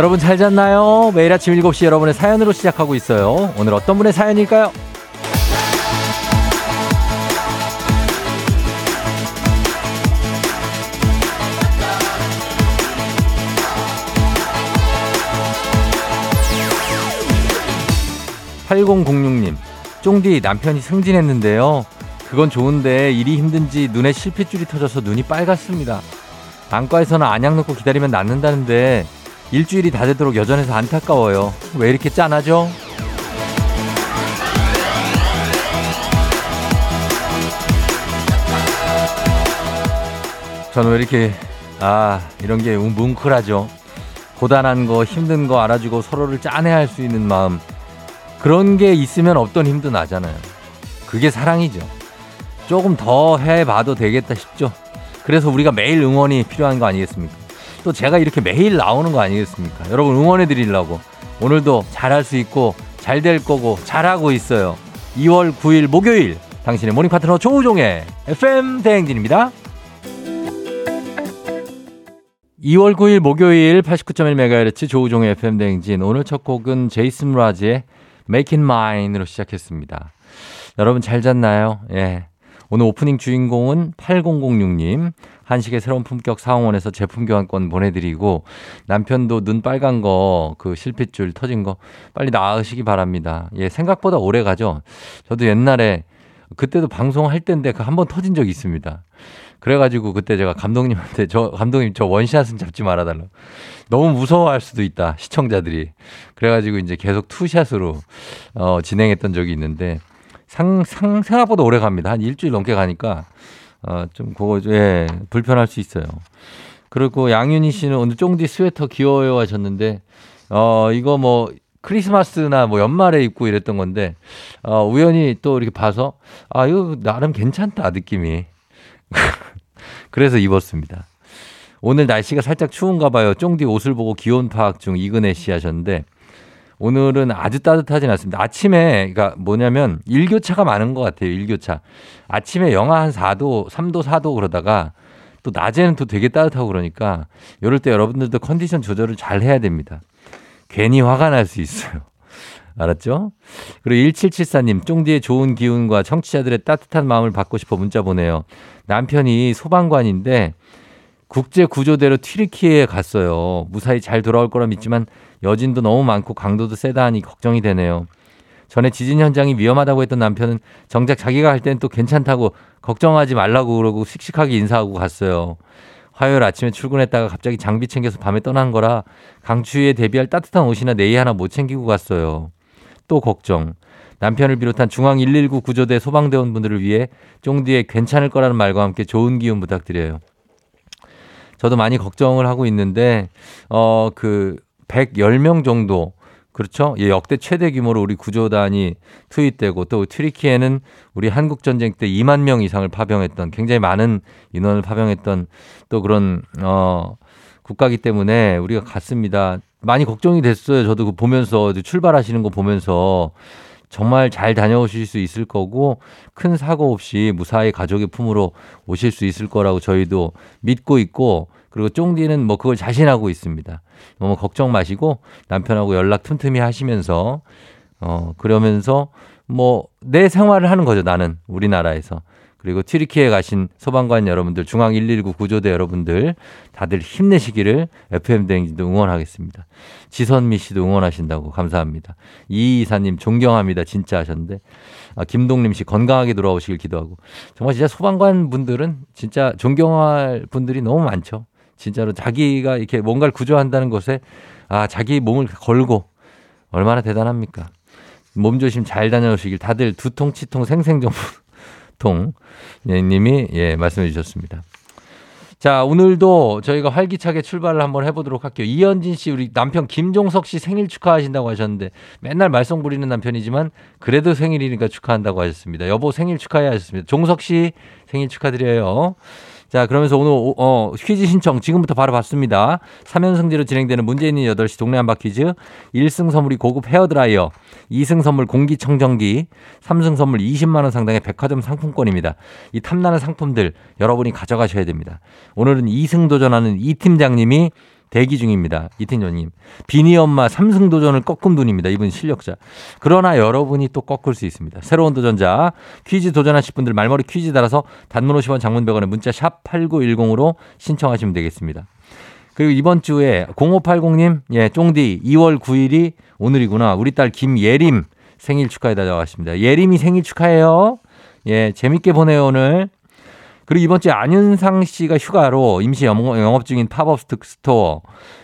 여러분 잘 잤나요? 매일 아침 7시 여러분의 사연으로 시작하고 있어요. 오늘 어떤 분의 사연일까요? 8006님, 쫑디 남편이 승진했는데요. 그건 좋은데 일이 힘든지 눈에 실핏줄이 터져서 눈이 빨갛습니다. 안과에서는 안약 넣고 기다리면 낫는다는데 일주일이 다 되도록 여전해서 안타까워요. 왜 이렇게 짠하죠? 저는 왜 이렇게 아 이런 게 뭉클하죠. 고단한 거 힘든 거 알아주고 서로를 짠해할 수 있는 마음 그런 게 있으면 없던 힘도 나잖아요. 그게 사랑이죠. 조금 더 해봐도 되겠다 싶죠. 그래서 우리가 매일 응원이 필요한 거 아니겠습니까? 또 제가 이렇게 매일 나오는 거 아니겠습니까? 여러분 응원해 드리려고 오늘도 잘할 수 있고 잘 될 거고 잘하고 있어요. 2월 9일 목요일 당신의 모닝 파트너 조우종의 FM 대행진입니다. 2월 9일 목요일 89.1MHz 조우종의 FM 대행진 오늘 첫 곡은 제이슨 므라즈의 Make It Mine으로 시작했습니다. 여러분 잘 잤나요? 예. 오늘 오프닝 주인공은 8006님. 한식의 새로운 품격 사홍원에서 제품 교환권 보내드리고 남편도 눈 빨간 거 그 실핏줄 터진 거 빨리 나으시기 바랍니다. 예, 생각보다 오래 가죠. 저도 옛날에 그때도 방송할 때인데 그 한 번 터진 적이 있습니다. 그래가지고 그때 제가 감독님한테 저 감독님 저 원샷은 잡지 말아달라. 너무 무서워할 수도 있다 시청자들이. 그래가지고 이제 계속 투샷으로 어, 진행했던 적이 있는데 상, 상 생각보다 오래 갑니다. 한 일주일 넘게 가니까 어, 좀 그거 예 불편할 수 있어요. 그리고 양윤희 씨는 오늘 쫑디 스웨터 귀여워요 하셨는데 어 이거 뭐 크리스마스나 뭐 연말에 입고 이랬던 건데 어 우연히 또 이렇게 봐서 아 이거 나름 괜찮다 느낌이 그래서 입었습니다. 오늘 날씨가 살짝 추운가 봐요. 쫑디 옷을 보고 기온 파악 중 이근혜 씨 하셨는데 오늘은 아주 따뜻하진 않습니다. 아침에 그러니까 뭐냐면 일교차가 많은 것 같아요. 일교차. 아침에 영하 한 4도, 3도, 4도 그러다가 또 낮에는 또 되게 따뜻하고 그러니까 이럴 때 여러분들도 컨디션 조절을 잘 해야 됩니다. 괜히 화가 날 수 있어요. 알았죠? 그리고 1774님, 쫑디의 좋은 기운과 청취자들의 따뜻한 마음을 받고 싶어 문자 보내요. 남편이 소방관인데 국제 구조대로 튀르키예에 갔어요. 무사히 잘 돌아올 거라 믿지만 여진도 너무 많고 강도도 세다 하니 걱정이 되네요. 전에 지진 현장이 위험하다고 했던 남편은 정작 자기가 할땐또 괜찮다고 걱정하지 말라고 그러고 씩씩하게 인사하고 갔어요. 화요일 아침에 출근했다가 갑자기 장비 챙겨서 밤에 떠난 거라 강추위에 대비할 따뜻한 옷이나 네이 하나 못 챙기고 갔어요. 또 걱정. 남편을 비롯한 중앙 119 구조대 소방대원분들을 위해 쫑디에 괜찮을 거라는 말과 함께 좋은 기운 부탁드려요. 저도 많이 걱정을 하고 있는데 어 그 110명 정도 그렇죠? 예, 역대 최대 규모로 우리 구조단이 투입되고 또 트리키에는 우리 한국 전쟁 때 2만 명 이상을 파병했던 굉장히 많은 인원을 파병했던 또 그런 어 국가기 때문에 우리가 갔습니다. 많이 걱정이 됐어요. 저도 그 보면서 출발하시는 거 보면서 정말 잘 다녀오실 수 있을 거고 큰 사고 없이 무사히 가족의 품으로 오실 수 있을 거라고 저희도 믿고 있고 그리고 쫑디는 뭐 그걸 자신하고 있습니다. 너무 걱정 마시고 남편하고 연락 틈틈이 하시면서 어 그러면서 뭐 내 생활을 하는 거죠. 나는 우리나라에서. 그리고 튀르키에 가신 소방관 여러분들, 중앙 119 구조대 여러분들 다들 힘내시기를 FM 대행진도 응원하겠습니다. 지선미 씨도 응원하신다고 감사합니다. 이 이사님 존경합니다. 진짜 하셨는데 아, 김동림 씨 건강하게 돌아오시길 기도하고 정말 진짜 소방관 분들은 진짜 존경할 분들이 너무 많죠. 진짜로 자기가 이렇게 뭔가를 구조한다는 것에 아 자기 몸을 걸고 얼마나 대단합니까? 몸조심 잘 다녀오시길 다들 두통 치통 생생정보 통 예, 님이 예, 말씀해 주셨습니다. 자, 오늘도 저희가 활기차게 출발을 한번 해보도록 할게요. 이현진 씨, 우리 남편 김종석 씨 생일 축하하신다고 하셨는데 맨날 말썽 부리는 남편이지만 그래도 생일이니까 축하한다고 하셨습니다. 여보 생일 축하해 하셨습니다. 종석 씨 생일 축하드려요. 자, 그러면서 오늘 어, 퀴즈 신청 지금부터 바로 받습니다. 3연승제로 진행되는 문제 있는 8시 동네 한바 퀴즈. 1승 선물이 고급 헤어드라이어, 2승 선물 공기청정기, 3승 선물 20만 원 상당의 백화점 상품권입니다. 이 탐나는 상품들 여러분이 가져가셔야 됩니다. 오늘은 2승 도전하는 이 팀장님이 대기 중입니다. 이태녀님. 비니 엄마 삼승 도전을 꺾은 분입니다. 이분 실력자. 그러나 여러분이 또 꺾을 수 있습니다. 새로운 도전자 퀴즈 도전하실 분들 말머리 퀴즈 달아서 단문 50원 장문 100원에 문자 샵 8910으로 신청하시면 되겠습니다. 그리고 이번 주에 0580님, 예, 쫑디 2월 9일이 오늘이구나. 우리 딸 김예림 생일 축하해 달라고 하십니다. 예림이 생일 축하해요. 예, 재밌게 보내요, 오늘. 그리고 이번 주에 안윤상 씨가 휴가로 임시 영업 중인 팝업 스토어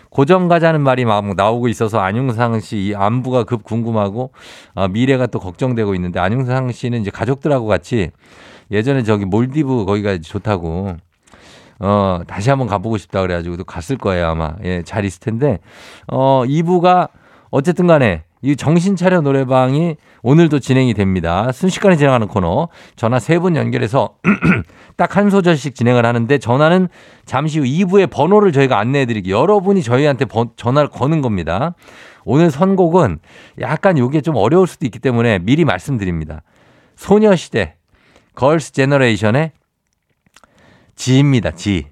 고정 가자는 말이 막 나오고 있어서 안윤상 씨 안부가 급 궁금하고 어, 미래가 또 걱정되고 있는데 안윤상 씨는 이제 가족들하고 같이 예전에 저기 몰디브 거기가 좋다고 어, 다시 한번 가보고 싶다 그래가지고 또 갔을 거예요, 아마. 예, 잘 있을 텐데, 어, 2부가 어쨌든 간에 이 정신 차려 노래방이 오늘도 진행이 됩니다. 순식간에 진행하는 코너. 전화 세 분 연결해서 딱 한 소절씩 진행을 하는데 전화는 잠시 후 2부의 번호를 저희가 안내해 드리기. 여러분이 저희한테 번, 전화를 거는 겁니다. 오늘 선곡은 약간 이게 좀 어려울 수도 있기 때문에 미리 말씀드립니다. 소녀시대, Girls' Generation의 Gee입니다. Gee.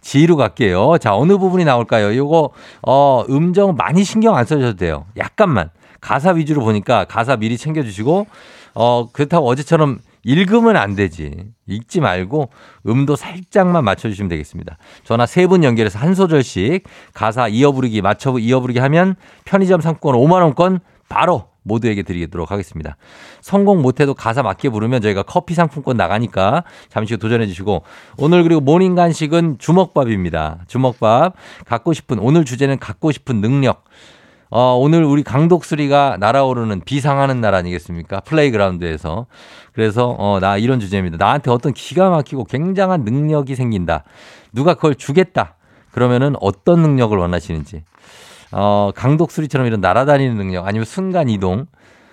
지로 갈게요. 자, 어느 부분이 나올까요? 요거, 어, 음정 많이 신경 안 써주셔도 돼요. 약간만. 가사 위주로 보니까 가사 미리 챙겨주시고, 어, 그렇다고 어제처럼 읽으면 안 되지. 읽지 말고 음도 살짝만 맞춰주시면 되겠습니다. 전화 세 분 연결해서 한 소절씩 가사 이어 부르기 맞춰 이어 부르기 하면 편의점 상품권 5만 원권 바로 모두에게 드리도록 하겠습니다. 성공 못해도 가사 맞게 부르면 저희가 커피 상품권 나가니까 잠시 후 도전해 주시고 오늘 그리고 모닝 간식은 주먹밥입니다. 주먹밥 갖고 싶은 오늘 주제는 갖고 싶은 능력. 어, 오늘 우리 강독수리가 날아오르는 비상하는 날 아니겠습니까? 플레이그라운드에서. 그래서, 어, 나 이런 주제입니다. 나한테 어떤 기가 막히고 굉장한 능력이 생긴다. 누가 그걸 주겠다. 그러면은 어떤 능력을 원하시는지. 어, 강독수리처럼 이런 날아다니는 능력 아니면 순간 이동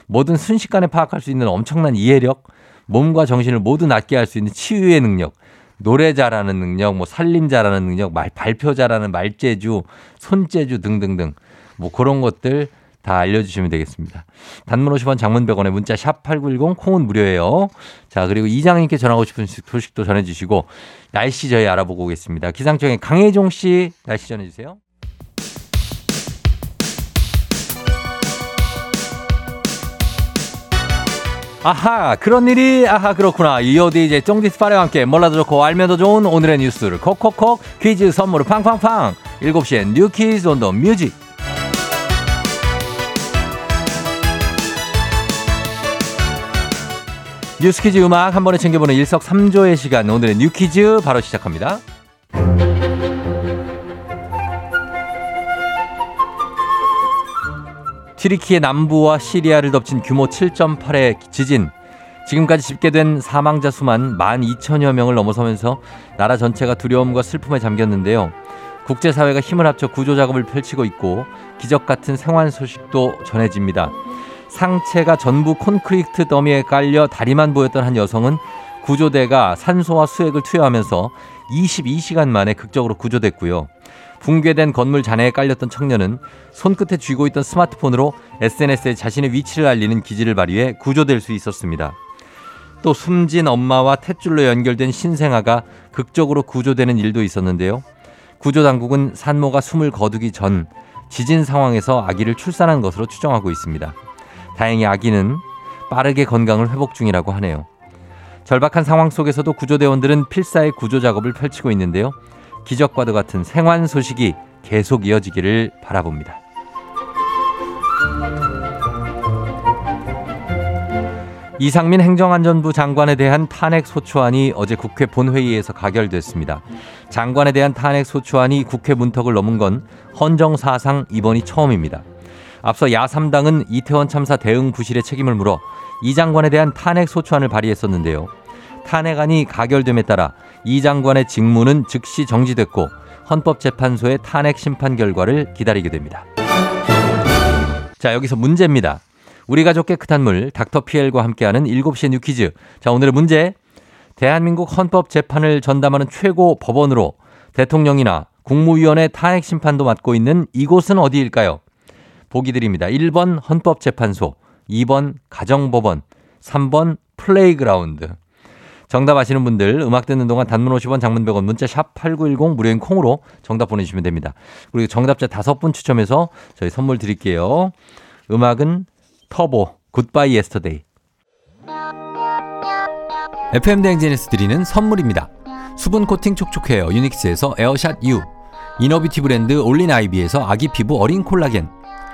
뭐든 순식간에 파악할 수 있는 엄청난 이해력 몸과 정신을 모두 낫게 할 수 있는 치유의 능력 노래 잘하는 능력 뭐 살림 잘하는 능력 말 발표 잘하는 말재주 손재주 등등등 뭐 그런 것들 다 알려주시면 되겠습니다. 단문 50원 장문 100원에 문자 샵 8910 콩은 무료예요. 자 그리고 이장님께 전하고 싶은 소식도 전해주시고 날씨 저희 알아보고 오겠습니다. 기상청의 강혜종 씨 날씨 전해주세요. 아하 그런 일이 아하 그렇구나 이어디 이제 쫑디스 파레와 함께 몰라도 좋고 알면 더 좋은 오늘의 뉴스를 콕콕콕 퀴즈 선물을 팡팡팡 7시엔 뉴퀴즈 on the music 뉴스 퀴즈 음악 한 번에 챙겨보는 일석삼조의 시간 오늘의 뉴퀴즈 바로 시작합니다. 튀르키의 남부와 시리아를 덮친 규모 7.8의 지진. 지금까지 집계된 사망자 수만 12,000여 명을 넘어서면서 나라 전체가 두려움과 슬픔에 잠겼는데요. 국제사회가 힘을 합쳐 구조 작업을 펼치고 있고 기적 같은 생환 소식도 전해집니다. 상체가 전부 콘크리트 더미에 깔려 다리만 보였던 한 여성은 구조대가 산소와 수액을 투여하면서 22시간 만에 극적으로 구조됐고요. 붕괴된 건물 잔해에 깔렸던 청년은 손끝에 쥐고 있던 스마트폰으로 SNS에 자신의 위치를 알리는 기지를 발휘해 구조될 수 있었습니다. 또 숨진 엄마와 탯줄로 연결된 신생아가 극적으로 구조되는 일도 있었는데요. 구조당국은 산모가 숨을 거두기 전 지진 상황에서 아기를 출산한 것으로 추정하고 있습니다. 다행히 아기는 빠르게 건강을 회복 중이라고 하네요. 절박한 상황 속에서도 구조대원들은 필사의 구조 작업을 펼치고 있는데요. 기적과도 같은 생환 소식이 계속 이어지기를 바라봅니다. 이상민 행정안전부 장관에 대한 탄핵 소추안이 어제 국회 본회의에서 가결됐습니다. 장관에 대한 탄핵 소추안이 국회 문턱을 넘은 건 헌정사상 이번이 처음입니다. 앞서 야3당은 이태원 참사 대응 부실의 책임을 물어 이 장관에 대한 탄핵 소추안을 발의했었는데요. 탄핵안이 가결됨에 따라 이 장관의 직무는 즉시 정지됐고 헌법재판소의 탄핵 심판 결과를 기다리게 됩니다. 자, 여기서 문제입니다. 우리 가족 깨끗한 물 닥터 피엘과 함께하는 7시의 뉴퀴즈. 자, 오늘의 문제. 대한민국 헌법 재판을 전담하는 최고 법원으로 대통령이나 국무위원회 탄핵 심판도 맡고 있는 이곳은 어디일까요? 보기 드립니다. 1번 헌법재판소, 2번 가정법원, 3번 플레이그라운드. 정답 아시는 분들 음악 듣는 동안 단문 50원 장문 100원 문자 샵 8910 무료인 콩으로 정답 보내주시면 됩니다. 그리고 정답자 다섯 분 추첨해서 저희 선물 드릴게요. 음악은 터보 Goodbye Yesterday FM 대행진에서 드리는 선물입니다. 수분 코팅 촉촉해요 유닉스에서 에어샷 U inner beauty 브랜드 올린 아이비에서 아기 피부 어린 콜라겐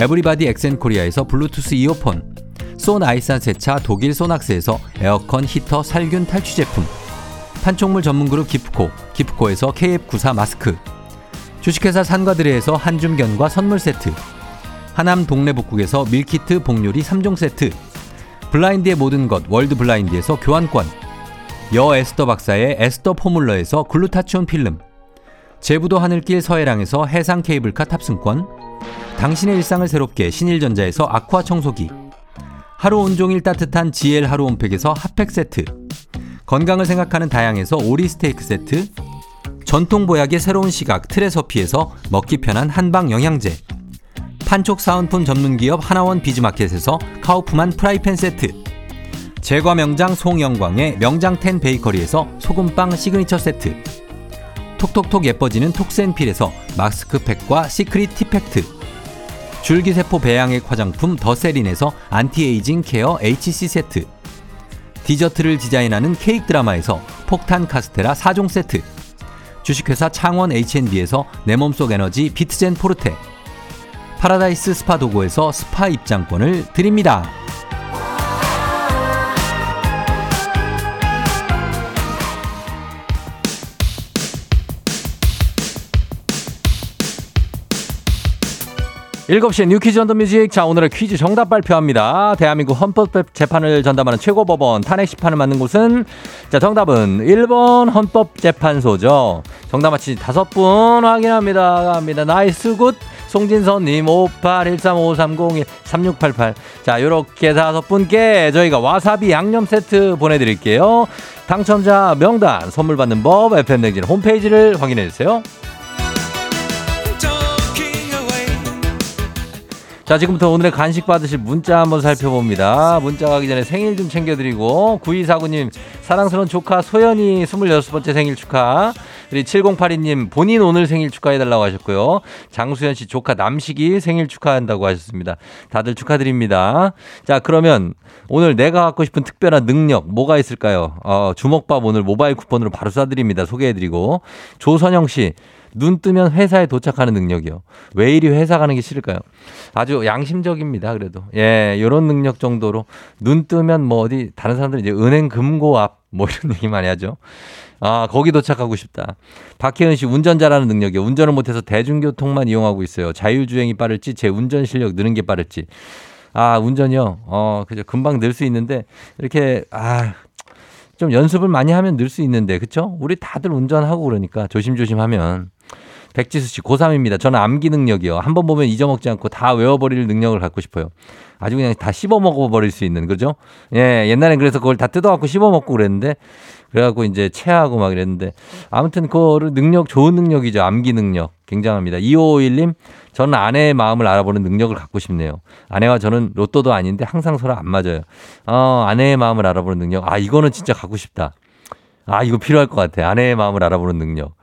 에브리바디 엑센코리아에서 블루투스 이어폰 쏜 아이산 세차 독일 소낙스에서 에어컨 히터 살균 탈취 제품 판촉물 전문 그룹 기프코 기프코에서 KF94 마스크 주식회사 산과드레에서 한줌견과 선물 세트 하남 동네북국에서 밀키트 복요리 3종 세트 블라인드의 모든 것 월드 블라인드에서 교환권 여 에스더 박사의 에스더 포뮬러에서 글루타치온 필름 제부도 하늘길 서해랑에서 해상 케이블카 탑승권 당신의 일상을 새롭게 신일전자에서 아쿠아 청소기 하루 온종일 따뜻한 GL 하루 온팩에서 핫팩 세트 건강을 생각하는 다양에서 오리 스테이크 세트 전통 보약의 새로운 시각 트레서피에서 먹기 편한 한방 영양제 판촉 사은품 전문 기업 하나원 비즈마켓에서 카우프만 프라이팬 세트 제과 명장 송영광의 명장텐 베이커리에서 소금빵 시그니처 세트 톡톡톡 예뻐지는 톡센필에서 마스크팩과 시크릿 티팩트. 줄기세포 배양액 화장품 더세린에서 안티에이징 케어 HC 세트. 디저트를 디자인하는 케이크 드라마에서 폭탄 카스테라 4종 세트. 주식회사 창원 H&B에서 내 몸속 에너지 비트젠 포르테. 파라다이스 스파 도고에서 스파 입장권을 드립니다. 일곱 시에 You Quiz on the Music. 자, 오늘의 퀴즈 정답 발표합니다. 대한민국 헌법 재판을 전담하는 최고법원 탄핵 심판을 맡는 곳은 자, 정답은 1번 헌법재판소죠. 정답 맞히 다섯 분 확인합니다. 갑니다. nice good. 송진선님 581353013688. 자, 요렇게 다섯 분께 저희가 와사비 양념 세트 보내드릴게요. 당첨자 명단 선물 받는 법 FM댕진 홈페이지를 확인해주세요. 자, 지금부터 오늘의 간식 받으실 문자 한번 살펴봅니다. 문자 가기 전에 생일 좀 챙겨드리고, 9249님, 사랑스러운 조카 소연이 26번째 생일 축하. 그리고 7082님, 본인 오늘 생일 축하해달라고 하셨고요. 장수현 씨 조카 남식이 생일 축하한다고 하셨습니다. 다들 축하드립니다. 자, 그러면 오늘 내가 갖고 싶은 특별한 능력, 뭐가 있을까요? 어, 주먹밥 오늘 모바일 쿠폰으로 바로 쏴드립니다. 소개해드리고. 조선영 씨, 눈 뜨면 회사에 도착하는 능력이요. 왜 이리 회사 가는 게 싫을까요? 아주 양심적입니다. 그래도. 예, 요런 능력 정도로 눈 뜨면 뭐 어디 다른 사람들은 이제 은행 금고 앞 뭐 이런 얘기 많이 하죠. 아, 거기 도착하고 싶다. 박혜은 씨 운전 잘하는 능력이요. 운전을 못해서 대중교통만 이용하고 있어요. 자율주행이 빠를지 제 운전 실력 느는 게 빠를지. 아, 운전이요. 어, 그죠. 금방 늘 수 있는데 이렇게 아, 좀 연습을 많이 하면 늘 수 있는데, 그쵸? 우리 다들 운전하고 그러니까 조심조심하면. 백지수 씨, 고3입니다. 저는 암기 능력이요. 한 번 보면 잊어먹지 않고 다 외워버릴 능력을 갖고 싶어요. 아주 그냥 다 씹어먹어버릴 수 있는, 그죠? 예, 옛날엔 그래서 그걸 다 뜯어갖고 씹어먹고 그랬는데, 그래갖고 이제 체하고 막 이랬는데, 아무튼 그거를 능력, 좋은 능력이죠. 암기 능력. 굉장합니다. 2551님, 저는 아내의 마음을 알아보는 능력을 갖고 싶네요. 아내와 저는 로또도 아닌데 항상 서로 안 맞아요. 어, 아내의 마음을 알아보는 능력. 아, 이거는 진짜 갖고 싶다. 아, 이거 필요할 것 같아. 아내의 마음을 알아보는 능력.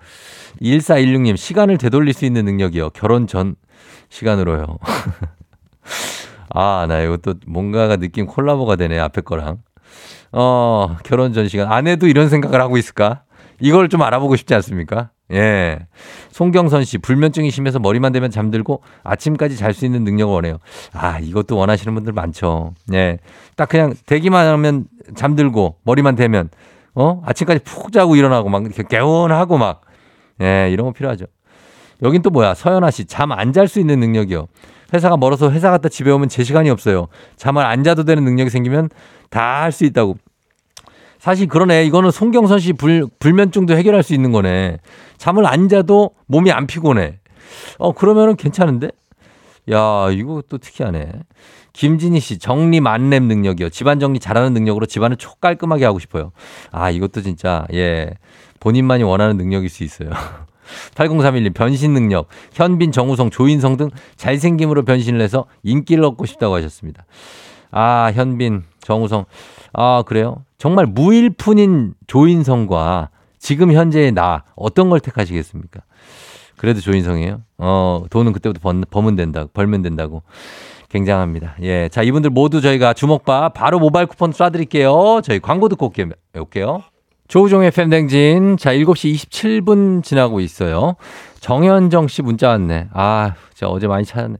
1416님, 시간을 되돌릴 수 있는 능력이요. 결혼 전 시간으로요. 아, 나 이거 또 뭔가가 느낌 콜라보가 되네, 앞에 거랑. 어, 결혼 전 시간. 아내도 이런 생각을 하고 있을까? 이걸 좀 알아보고 싶지 않습니까? 예. 송경선 씨, 불면증이 심해서 머리만 대면 잠들고 아침까지 잘 수 있는 능력을 원해요. 아, 이것도 원하시는 분들 많죠. 예. 딱 그냥 대기만 하면 잠들고 머리만 대면, 어? 아침까지 푹 자고 일어나고 막 이렇게 개운하고 막, 예, 이런 거 필요하죠. 여긴 또 뭐야? 서연아 씨, 잠 안 잘 수 있는 능력이요. 회사가 멀어서 회사 갔다 집에 오면 제 시간이 없어요. 잠을 안 자도 되는 능력이 생기면 다 할 수 있다고. 사실 그러네. 이거는 송경선 씨 불, 불면증도 해결할 수 있는 거네. 잠을 안 자도 몸이 안 피곤해. 어, 그러면은 괜찮은데? 야, 이거 또 특이하네. 김진희 씨, 정리 만렙 능력이요. 집안 정리 잘하는 능력으로 집안을 촉 깔끔하게 하고 싶어요. 아, 이것도 진짜, 예. 본인만이 원하는 능력일 수 있어요. 8031님, 변신 능력. 현빈, 정우성, 조인성 등 잘생김으로 변신을 해서 인기를 얻고 싶다고 하셨습니다. 아, 현빈, 정우성. 아, 그래요? 정말 무일푼인 조인성과 지금 현재의 나, 어떤 걸 택하시겠습니까? 그래도 조인성이에요. 어, 돈은 그때부터 번, 범은 된다, 벌면 된다고. 굉장합니다. 예. 자, 이분들 모두 저희가 주먹밥 바로 모바일 쿠폰 쏴드릴게요. 저희 광고 듣고 올게요. 조우종의 팬댕진. 자, 7시 27분 지나고 있어요. 정현정 씨 문자 왔네. 아, 진짜 어제 많이 찾았네.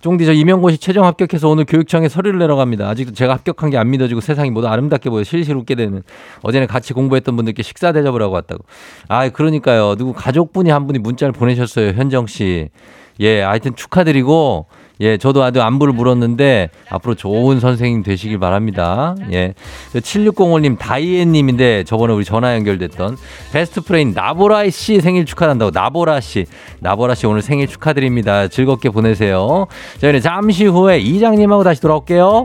쫑디 저 임용고시 최종 합격해서 오늘 교육청에 서류를 내러 갑니다. 아직도 제가 합격한 게 안 믿어지고 세상이 모두 아름답게 보여 실실 웃게 되는 어제는 같이 공부했던 분들께 식사 대접을 하고 왔다고. 아, 그러니까요. 누구 가족분이 한 분이 문자를 보내셨어요. 현정 씨. 예, 하여튼 축하드리고 예, 저도 아주 안부를 물었는데 앞으로 좋은 선생님 되시길 바랍니다. 예. 7605님 다이앤님인데 저번에 우리 전화 연결됐던 best friend 나보라 씨 생일 축하한다고 나보라 씨. 나보라 씨 오늘 생일 축하드립니다. 즐겁게 보내세요. 저희는 잠시 후에 이장님하고 다시 돌아올게요.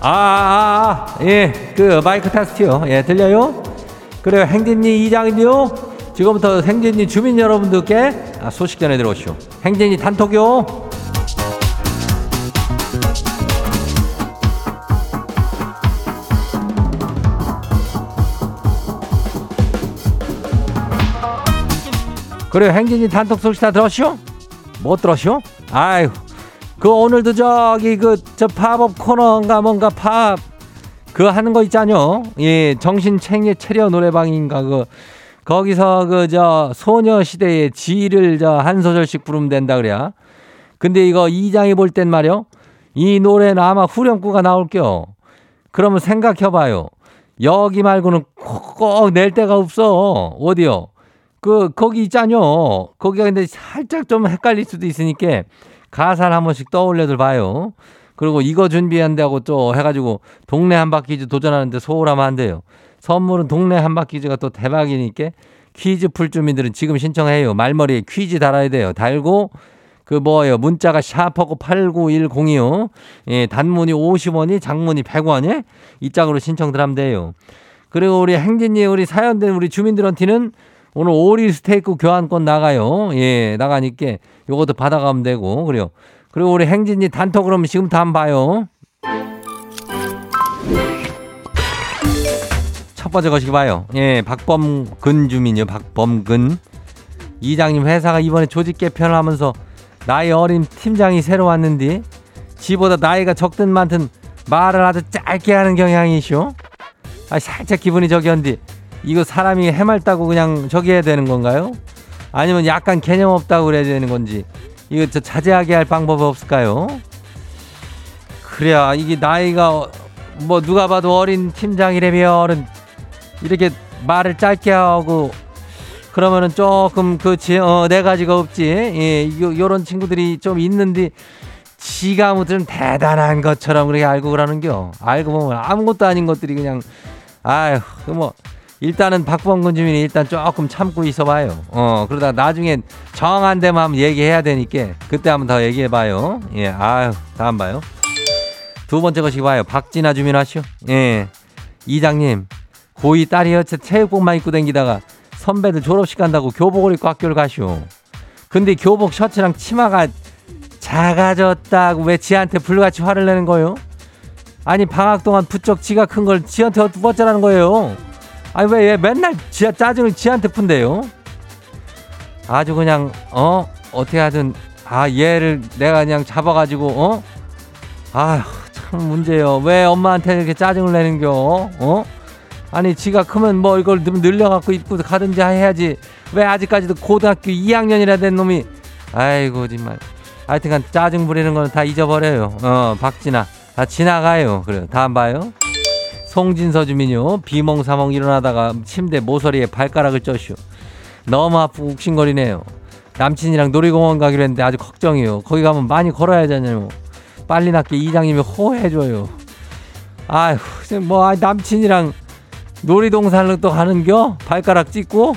아, 아, 아, 예, 그 마이크 테스트요. 예, 들려요? 그래요, 행진이 이장인데요. 지금부터 행진이 주민 여러분들께 아, 소식 전해 들어오시오. 행진이 단톡요. 그래요, 행진이 단톡 소식 다 들었시오? 못 들었시오? 아유, 그 오늘도 저기 그 저 팝업 코너인가 뭔가 팝 그 하는 거 있잖요. 예, 정신 챙겨 체려 노래방인가 그 거기서 그 저 소녀 시대의 지를 저 한 소절씩 부르면 된다 그래야. 근데 이거 이장이 볼 땐 말이요. 이 노래는 아마 후렴구가 나올게요. 그러면 생각해봐요. 여기 말고는 꼭 낼 데가 없어. 어디요? 그 거기 있잖요. 거기가 근데 살짝 좀 헷갈릴 수도 있으니까 가사를 한 번씩 떠올려들 봐요. 그리고 이거 준비한다고 또 해가지고 동네 한바퀴즈 도전하는데 소홀하면 안 돼요. 선물은 동네 한바퀴즈가 또 대박이니까 퀴즈 풀 주민들은 지금 신청해요. 말머리에 퀴즈 달아야 돼요. 달고 그 뭐예요. 문자가 샵하고 8910이요. 예, 단문이 50원이 장문이 100원이 이 짝으로 신청들 하면 돼요. 그리고 우리 행진이 우리 사연된 우리 주민들한테는 오늘 오리 스테이크 교환권 나가요. 예, 나가니까 요것도 받아가면 되고 그래요. 그리고 우리 행진이 단톡 그러면 지금부터 한번 봐요. 첫 번째 것이 봐요. 예, 박범근 주민이요. 박범근. 이장님 회사가 이번에 조직 개편을 하면서 나이 어린 팀장이 새로 왔는데 지보다 나이가 적든 많든 말을 아주 짧게 하는 경향이시오. 아, 살짝 기분이 저기한데 이거 사람이 해맑다고 그냥 저기 해야 되는 건가요? 아니면 약간 개념 없다고 그래야 되는 건지. 이거 저 자제하게 할 방법 없을까요? 그래야 이게 나이가 뭐 누가 봐도 어린 팀장이라면 이렇게 말을 짧게 하고 그러면은 조금 그네 어, 가지가 없지. 예 요, 요런 친구들이 좀 있는데 지가 무슨 대단한 것처럼 그렇게 알고 그러는겨. 알고 보면 아무것도 아닌 것들이 그냥 아휴 그뭐 일단은 박범근 주민이 일단 조금 참고 있어봐요. 어, 그러다 나중에 정한 데만 한번 얘기해야 되니까 그때 한번 더 얘기해봐요. 예, 아유, 다음 봐요. 두 번째 것이 봐요. 박진아 주민 하시오. 예. 이장님, 고2 딸이 여체 체육복만 입고 댕기다가 선배들 졸업식 간다고 교복을 입고 학교를 가시오. 근데 교복 셔츠랑 치마가 작아졌다고 왜 지한테 불같이 화를 내는 거예요? 아니 방학 동안 부쩍 지가 큰 걸 지한테 어떻게 어쩌라는 거예요? 아니 왜, 왜 맨날 지하 짜증을 지한테 푼대요? 아주 그냥 어 어떻게 하든 아, 얘를 내가 그냥 잡아가지고, 어? 아휴, 참 문제요. 왜 엄마한테 이렇게 짜증을 내는겨? 어? 아니, 지가 크면 뭐 이걸 좀 늘려갖고 입고 가든지 해야지. 왜 아직까지도 고등학교 2학년이라 된 놈이. 아이고, 정말. 하여튼간 짜증 부리는 거는 다 잊어버려요. 어, 박진아. 다 지나가요. 그래. 다음 봐요. 송진서 주민요. 비몽사몽 일어나다가 침대 모서리에 발가락을 쪄슈. 너무 아프고 욱신거리네요. 남친이랑 놀이공원 가기로 했는데 아주 걱정이요. 거기 가면 많이 걸어야 하잖아요. 빨리 낫게 이장님이 호해줘요. 아휴, 뭐 남친이랑 놀이동산을 또 가는겨? 발가락 찢고?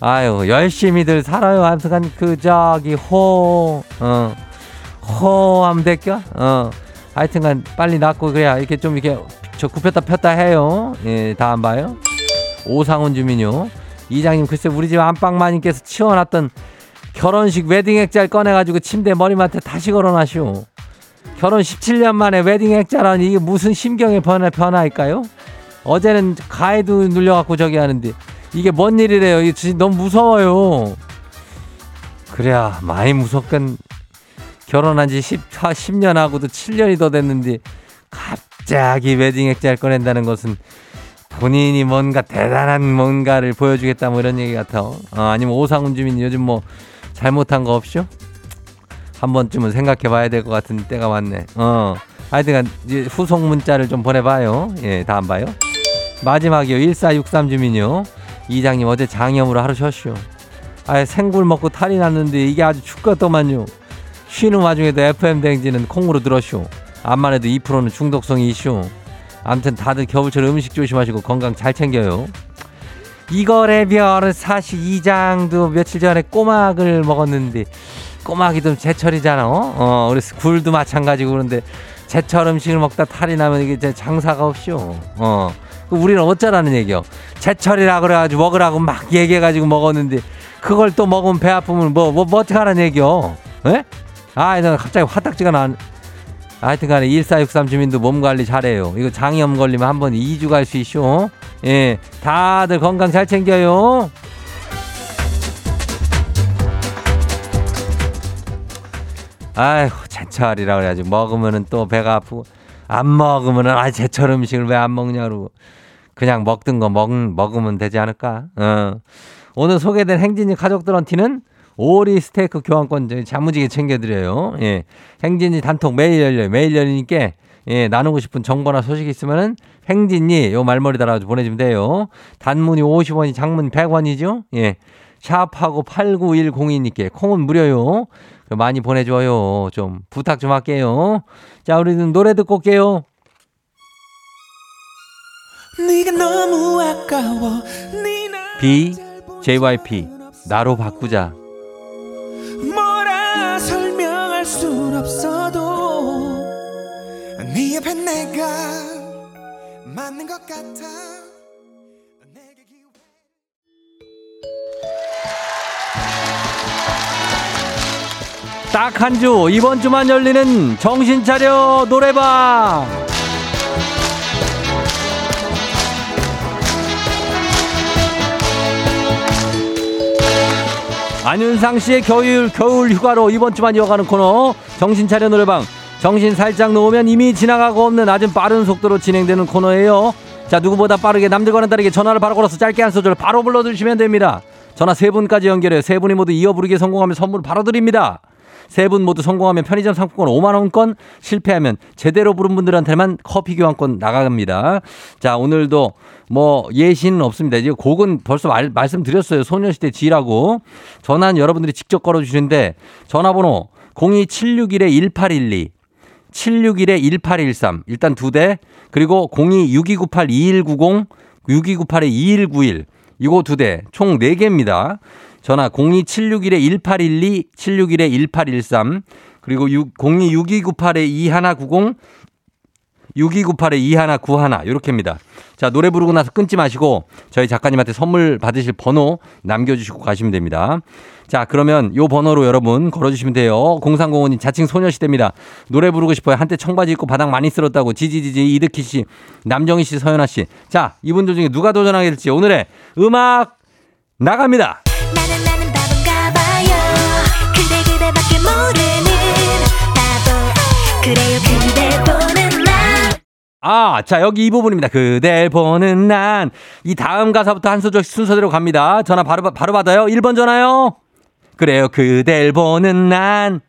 아유, 열심히들 살아요. 하여튼간 그 저기 호, 어, 호하면 될겨? 어, 하여튼간 빨리 낫고 그래야 이렇게 좀 이렇게 저 굽혔다 폈다 해요. 예, 다음 봐요. 오상훈 주민요. 이장님 글쎄 우리 집 안방마님께서 치워놨던 결혼식 웨딩 액자를 꺼내가지고 침대 머리맡에 다시 걸어놔시오. 결혼 17년 만에 웨딩 액자라니 이게 무슨 심경의 변화, 변화일까요? 어제는 가해도 눌려갖고 저기 하는데 이게 뭔 일이래요? 이게 진짜 너무 무서워요. 그래야 많이 무섭건 결혼한 지 10, 10년 하고도 7년이 더 됐는데 갑 자기 웨딩 액자를 꺼낸다는 것은 본인이 뭔가 대단한 뭔가를 보여주겠다 뭐 이런 얘기 같아. 어, 아니면 오상훈 주민 요즘 뭐 잘못한 거 없죠? 한 번쯤은 생각해 봐야 될 것 같은 때가 왔네. 어. 하여튼간 후속 문자를 좀 보내봐요. 예, 다음 봐요. 마지막이요. 1463 주민요. 이장님 어제 장염으로 하루 쉬었슈. 아예 생굴 먹고 탈이 났는데 이게 아주 죽겠더만요. 쉬는 와중에도 FM 댕지는 콩으로 들었슈. 암만 해도 2%는 중독성이 이슈. 암튼 다들 겨울철 음식 조심하시고 건강 잘 챙겨요. 이거래 별 사실 이장도 며칠 전에 꼬막을 먹었는데 꼬막이 좀 제철이잖아. 어? 어, 우리 굴도 마찬가지고 그런데 제철 음식을 먹다 탈이 나면 이게 장사가 없쇼. 어. 우리는 어쩌라는 얘기요. 제철이라 그래가지고 먹으라고 막 얘기해가지고 먹었는데 그걸 또 먹으면 배 아프면 뭐, 뭐, 뭐 어떡하라는 얘기요. 예? 아, 나 갑자기 화딱지가 나. 하여튼 간에 1463 주민도 몸 관리 잘해요. 이거 장염 걸리면 한 번 2주 갈 수 있쇼. 예. 다들 건강 잘 챙겨요. 아이고, 제철이라 그래야지. 먹으면은 또 배가 아프고. 안 먹으면은, 아, 제철 음식을 왜 안 먹냐고. 그냥 먹든 거 먹, 먹으면 되지 않을까? 어. 오늘 소개된 행진이 가족들한테는 오리 스테이크 교환권 자무지게 챙겨드려요. 예. 행진이 단톡 매일 열려요. 매일 열리니까 예, 나누고 싶은 정보나 소식이 있으면은 행진이 요 말머리 달아서 보내주면 돼요. 단문이 50원이 장문 100원이죠. 예. 샵하고 89102님께 콩은 무료요. 많이 보내줘요. 좀 부탁 좀 할게요. 자, 우리는 노래 듣고 올게요. B, JYP, 나로 바꾸자. 없어도 네 옆에 내가 맞는 것 같아. 딱 한 주 이번 주만 열리는 정신 차려 노래방 안윤상 씨의 겨울 겨울 휴가로 이번 주만 이어가는 코너 정신 차려 노래방 정신 살짝 놓으면 이미 지나가고 없는 아주 빠른 속도로 진행되는 코너예요. 자 누구보다 빠르게 남들과는 다르게 전화를 바로 걸어서 짧게 한 소절 바로 불러주시면 됩니다. 전화 세 분까지 연결해 세 분이 모두 이어 부르기 성공하면 선물 바로 드립니다. 세 분 모두 성공하면 편의점 상품권 5만 원권, 실패하면 제대로 부른 분들한테만 커피 교환권 나갑니다. 자 오늘도 뭐 예시는 없습니다. 이제 곡은 벌써 말, 말씀드렸어요. 소녀시대 G라고 전화는 여러분들이 직접 걸어주시는데 전화번호 02761-1812 761-1813 일단 두 대 그리고 026298-2190 6298-2191 이거 두 대 총 네 개입니다. 전화 02761-1812 761-1813 그리고 026298-2190 6298-2191 이렇게입니다. 자 노래 부르고 나서 끊지 마시고 저희 작가님한테 선물 받으실 번호 남겨주시고 가시면 됩니다. 자 그러면 요 번호로 여러분 걸어주시면 돼요. 0305님 자칭 소녀시대입니다. 노래 부르고 싶어요. 한때 청바지 입고 바닥 많이 쓸었다고 지지지지 이득희 씨, 남정희 씨, 서연아 씨. 자 이분들 중에 누가 도전하게 될지 오늘의 음악 나갑니다. 그래요 그대 보는 날 아, 자, 여기 이 부분입니다. 그댈 보는 난. 이 다음 가사부터 한 소절씩 순서대로 갑니다. 전화 바로, 바로 받아요. 1번 전화요. 그래요, 그댈 보는 난.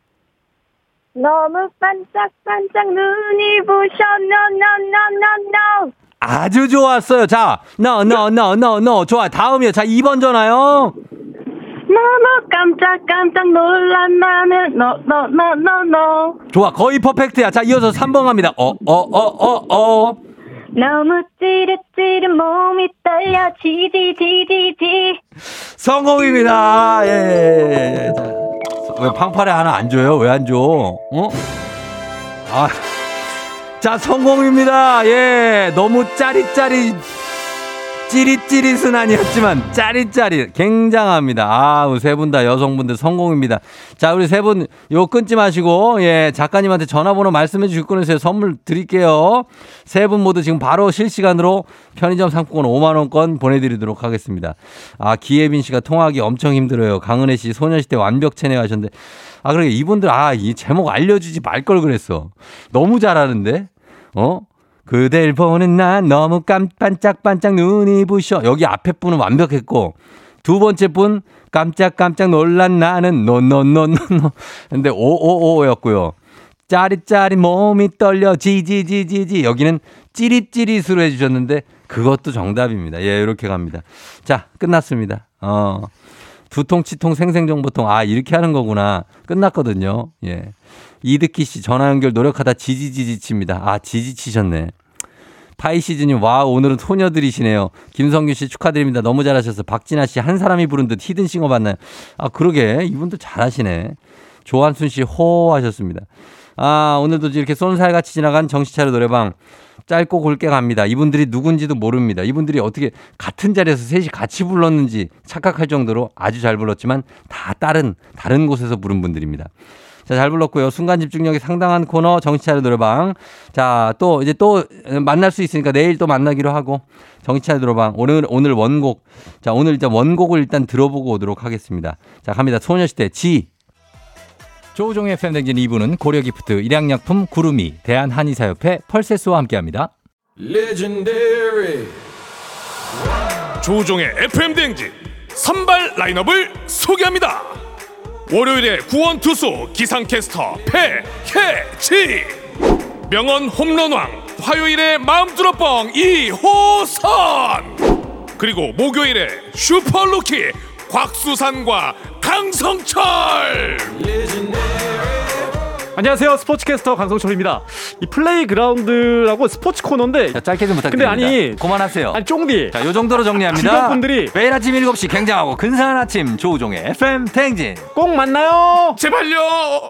너무 반짝반짝 눈이 부셔 노노노노노 아주 좋았어요. 자, no, no, no, no, no. 좋아. 다음이요. 자, 2번 전화요. 너무 깜짝깜짝 놀란 나는 no no no no no 좋아. 거의 perfect야. 자, 이어서 3번 갑니다. 어, 어, 어, 어, 어. 너무 찌릿찌릿 몸이 떨려 지지지지지 성공입니다. 예, 왜 팡파레 하나 안 줘요? 왜 안 줘? 어? 아. 자, 성공입니다. 예. 너무 짜릿짜릿. 찌릿찌릿은 아니었지만 짜릿짜릿 굉장합니다. 아, 세 분 다 여성분들 성공입니다. 자, 우리 세 분 요 끊지 마시고 예, 작가님한테 전화번호 말씀해 주실 거면서 선물 드릴게요. 세 분 모두 지금 바로 실시간으로 편의점 상품권 5만 원권 보내 드리도록 하겠습니다. 아, 기예빈 씨가 통화하기 엄청 힘들어요. 강은혜 씨 소녀시대 완벽 체내 하셨는데 아, 그러게 이분들 아, 이 제목 알려 주지 말 걸 그랬어. 너무 잘하는데. 어? 그댈 보는 난 너무 깜 반짝반짝 눈이 부셔. 여기 앞에 분은 완벽했고 두 번째 분 깜짝깜짝 놀란 나는 노노노노노. 근데 오오오였고요. 짜릿짜릿 몸이 떨려 지지지지지 여기는 찌릿찌릿으로 해주셨는데 그것도 정답입니다. 예 이렇게 갑니다. 자 끝났습니다. 어 두통 치통 생생정보통 아 이렇게 하는 거구나 끝났거든요. 예 이득기 씨 전화 연결 노력하다 지지지지 칩니다. 아 지지치셨네. 파이 시즈님 와 오늘은 소녀들이시네요. 김성규 씨 축하드립니다. 너무 잘하셨어. 박진아 씨 한 사람이 부른 듯 히든싱어 봤나요? 아 그러게 이분들 잘하시네. 조한순 씨 호 하셨습니다. 아 오늘도 이렇게 쏜살같이 지나간 정시차려 노래방 짧고 굵게 갑니다. 이분들이 누군지도 모릅니다. 이분들이 어떻게 같은 자리에서 셋이 같이 불렀는지 착각할 정도로 아주 잘 불렀지만 다 다른 다른 곳에서 부른 분들입니다. 자, 잘 불렀고요. 순간 집중력이 상당한 코너 정치차려 노래방. 자, 또 이제 또 만날 수 있으니까 내일 또 만나기로 하고 정치차려 노래방. 오늘 오늘 원곡. 자, 오늘 일단 원곡을 일단 들어보고 오도록 하겠습니다. 자, 갑니다. 소녀시대 지. 조우종의 FM댕진 2부는 고려기프트, 일양약품, 구름이, 대한한의사협회, 펄세스와 함께합니다. Legendary. 조종의 FM 댕진 선발 라인업을 소개합니다. 월요일에 구원 투수 기상캐스터 패해지. 명언 홈런왕 화요일에 마음들어 뻥 이호선. 그리고 목요일에 슈퍼루키 곽수산과 강성철 안녕하세요 스포츠캐스터 강성철입니다 이 playground라고 스포츠 코너인데 자, 짧게 좀 근데 부탁드립니다. 아니 그만하세요. 아니 쫑디 자, 요 정도로 정리합니다. 주변 분들이 매일 아침 7시 굉장하고 근사한 아침 조우종의 FM 댕진. 꼭 만나요 제발요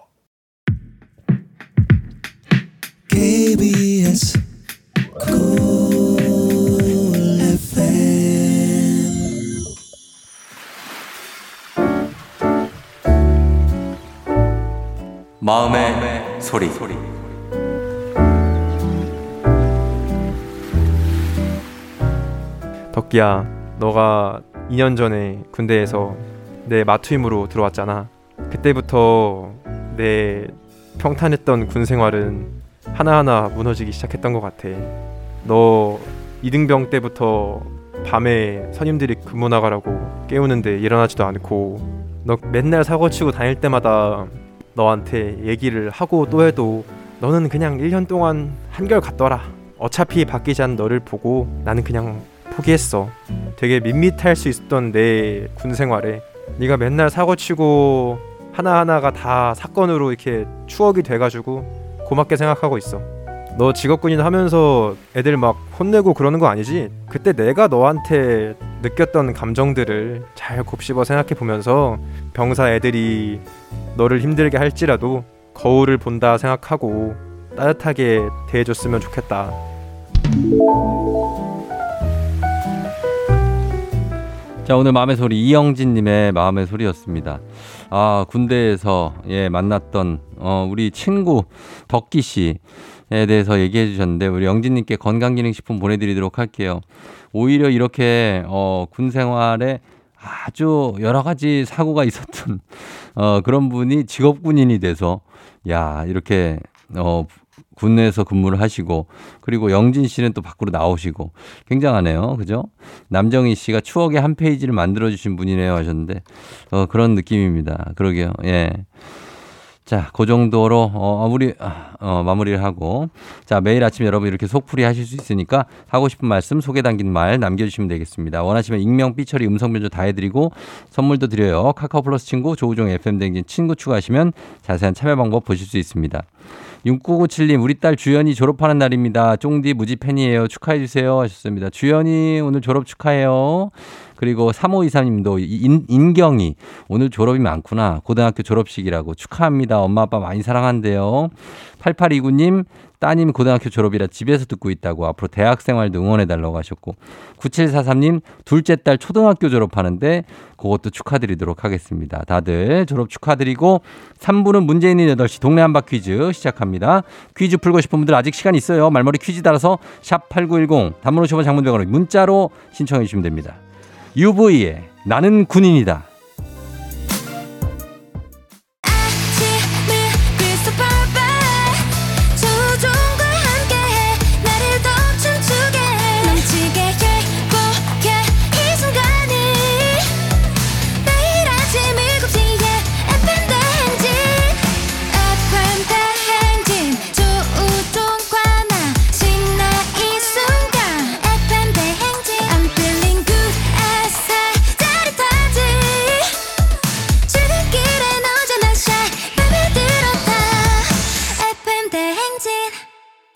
KBS 마음의, 소리. 덕기야, 너가 2년 전에 군대에서 내 마투임으로 들어왔잖아. 그때부터 내 평탄했던 군 생활은 하나하나 무너지기 시작했던 것 같아. 너 이등병 때부터 밤에 선임들이 근무 나가라고 깨우는데 일어나지도 않고 너 맨날 사고 치고 다닐 때마다 너한테 얘기를 하고 또 해도 너는 그냥 1년 동안 한결 같더라. 어차피 바뀌지 않은 너를 보고 나는 그냥 포기했어. 되게 밋밋할 수 있었던 내 군 생활에 네가 맨날 사고 치고 하나하나가 다 사건으로 이렇게 추억이 돼가지고 고맙게 생각하고 있어. 너 직업군인 하면서 애들 막 혼내고 그러는 거 아니지? 그때 내가 너한테 느꼈던 감정들을 잘 곱씹어 생각해 보면서 병사 애들이 너를 힘들게 할지라도 거울을 본다 생각하고 따뜻하게 대해줬으면 좋겠다. 자, 오늘 마음의 소리 이영진님의 마음의 소리였습니다. 아, 군대에서 예 만났던 어 우리 친구 덕기 씨에 대해서 얘기해 주셨는데 우리 영진님께 건강기능식품 보내드리도록 할게요. 오히려 이렇게 어 군 생활에 아주 여러 가지 사고가 있었던 어 그런 분이 직업군인이 돼서 야 이렇게 어 군내에서 근무를 하시고 그리고 영진 씨는 또 밖으로 나오시고 굉장하네요. 그죠? 남정희 씨가 추억의 한 페이지를 만들어 주신 분이네요 하셨는데 어 그런 느낌입니다. 그러게요. 예. 자, 그 정도로 어 우리 어 마무리를 하고 자, 매일 아침 여러분 이렇게 속풀이 하실 수 있으니까 하고 싶은 말씀 소개 담긴 말 남겨 주시면 되겠습니다. 원하시면 익명, 삐처리, 음성 변조 다 해 드리고 선물도 드려요. 카카오 플러스 친구 조우종 FM 댕진 친구 추가하시면 자세한 참여 방법 보실 수 있습니다. 6997님, 우리 딸 주연이 졸업하는 날입니다. 쫑디 무지 팬이에요. 축하해주세요. 하셨습니다. 주연이 오늘 졸업 축하해요. 그리고 3523님도 인, 인경이 오늘 졸업이 많구나. 고등학교 졸업식이라고 축하합니다. 엄마 아빠 많이 사랑한대요. 8829님 따님 고등학교 졸업이라 집에서 듣고 있다고 앞으로 대학 생활도 응원해달라고 하셨고 9743님 둘째 딸 초등학교 졸업하는데 그것도 축하드리도록 하겠습니다. 다들 졸업 축하드리고 3부는 문제 있는 8시 동네 한바 퀴즈 시작합니다. 퀴즈 풀고 싶은 분들 아직 시간 있어요. 말머리 퀴즈 따라서 샵 8910 단문 50원 장문병원로 문자로 신청해 주시면 됩니다. UV의 나는 군인이다.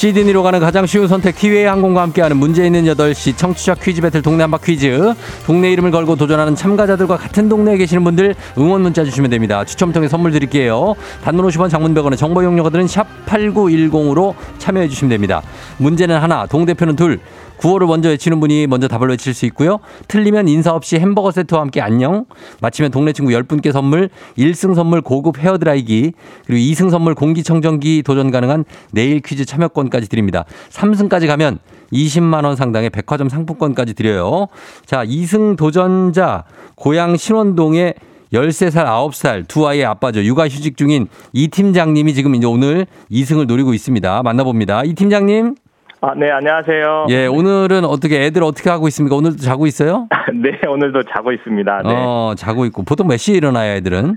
시드니로 가는 가장 쉬운 선택 티웨이 항공과 함께하는 문제 있는 8시 청취자 퀴즈 배틀 동네 한바 퀴즈 동네 이름을 걸고 도전하는 참가자들과 같은 동네에 계시는 분들 응원 문자 주시면 됩니다. 추첨 통해 선물 드릴게요. 단문 50원 장문 100원의 정보 이용료가들은 샵 8910으로 참여해 주시면 됩니다. 문제는 하나 동대표는 둘 구호를 먼저 외치는 분이 먼저 답을 외칠 수 있고요. 틀리면 인사 없이 햄버거 세트와 함께 안녕. 마치면 동네 친구 10분께 선물, 1승 선물 고급 헤어드라이기, 그리고 2승 선물 공기청정기 도전 가능한 내일 퀴즈 참여권까지 드립니다. 3승까지 가면 20만 원 상당의 백화점 상품권까지 드려요. 자, 2승 도전자 고향 신원동의 13살, 9살 두 아이의 아빠죠. 육아휴직 중인 이 팀장님이 지금 이제 오늘 2승을 노리고 있습니다. 만나봅니다. 이 팀장님. 아, 네, 안녕하세요. 예, 오늘은 어떻게 애들 어떻게 하고 있습니까? 오늘도 자고 있어요? 네, 오늘도 자고 있습니다. 네. 어, 어, 자고 있고. 보통 몇 시에 일어나요, 애들은?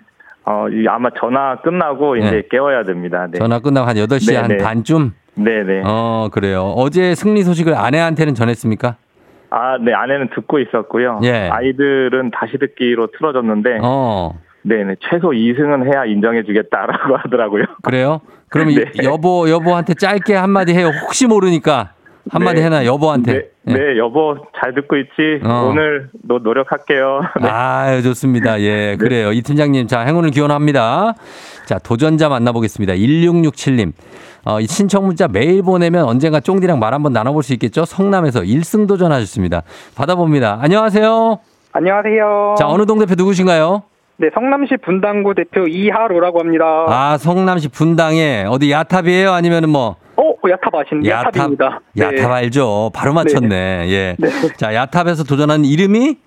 이 아마 전화 끝나고 이제 네. 깨워야 됩니다. 네. 전화 끝나고 한 8시 네, 한 네. 반쯤? 네, 네. 어, 그래요. 어제 승리 소식을 아내한테는 전했습니까? 아, 네, 아내는 듣고 있었고요. 예. 아이들은 다시 듣기로 틀어줬는데, 어, 네, 네. 최소 2승은 해야 인정해주겠다라고 하더라고요. 그래요? 그러면 네. 이- 여보, 여보한테 짧게 한마디 해요. 혹시 모르니까. 한마디 네. 해놔, 여보한테. 네, 네, 여보, 잘 듣고 있지? 어. 오늘 노, 노력할게요. 네. 아, 좋습니다. 예, 그래요. 이 팀장님, 자, 행운을 기원합니다. 자, 도전자 만나보겠습니다. 1667님. 어, 이 신청 문자 매일 보내면 언젠가 쫑디랑 말 한번 나눠볼 수 있겠죠? 성남에서 1승 도전하셨습니다. 받아봅니다. 안녕하세요. 안녕하세요. 자, 어느 동 대표 누구신가요? 네, 성남시 분당구 대표 이하로라고 합니다. 아, 성남시 분당에 어디 야탑이에요? 아니면은 뭐 어, 야탑 아신 야탑 야탑입니다. 네. 야탑 알죠? 바로 맞췄네. 예. 자, 야탑에서 도전한 이름이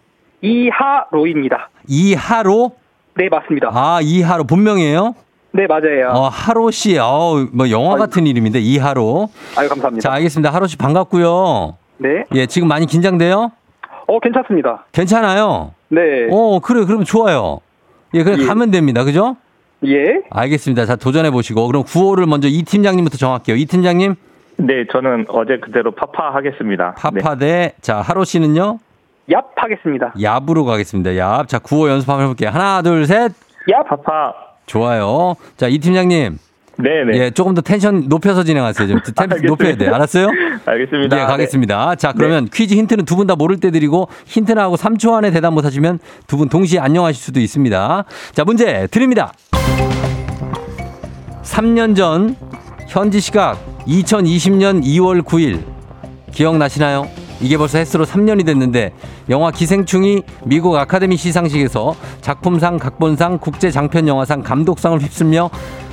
이하로입니다. 이하로? 네, 맞습니다. 아, 이하로 본명이에요? 네, 맞아요. 어, 하로 씨. 어, 뭐 영화 같은 이름인데 이하로. 아유, 감사합니다. 자, 알겠습니다. 하로 씨 반갑고요. 네. 예, 지금 많이 긴장돼요? 어, 괜찮습니다. 괜찮아요. 네. 어, 그래. 그럼 좋아요. 예, 그냥 예. 가면 됩니다. 그죠? 예. 알겠습니다. 자, 도전해 보시고. 그럼 구호를 먼저 이 팀장님부터 정할게요. 이 팀장님, 네, 저는 어제 그대로 파파 하겠습니다. 네. 파파 대, 자, 하로 씨는요? 얍 하겠습니다. 얍으로 가겠습니다. 얍. 자, 구호 연습 한번 해 볼게요. 하나, 둘, 셋. 얍. 파파. 좋아요. 자, 이 팀장님. 네, 네. 예, 조금 더 텐션 높여서 진행하세요. 좀 알겠습니다. 높여야 돼. 알았어요? 알겠습니다. 예, 가겠습니다. 자, 그러면 퀴즈 힌트는 두 분 다 모를 때 드리고 힌트 나 하고 3초 안에 대답 못 하시면 두 분 동시에 안녕하실 수도 있습니다. 자, 문제 드립니다. 3년 전 현지 시각 2020년 2월 9일 기억나시나요? 이게 벌써 햇수로 3년이 됐는데 영화 기생충이 미국 아카데미 시상식에서 작품상, 각본상, 국제 장편 영화상, 감독상을 휩쓸며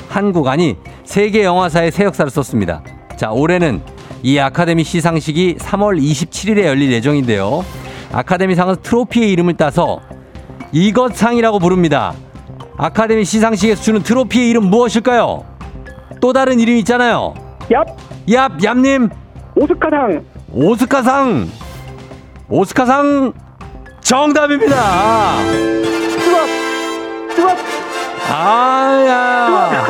한국 아니 세계 영화사의 새 역사를 썼습니다. 자, 올해는 이 아카데미 시상식이 3월 27일에 열릴 예정인데요. 아카데미상은 트로피의 이름을 따서 이것상이라고 부릅니다. 아카데미 시상식에서 주는 트로피의 이름 무엇일까요? 또 다른 이름 있잖아요. 얍! 얍, 얍님. 오스카상! 오스카상 오스카상 정답입니다. 아야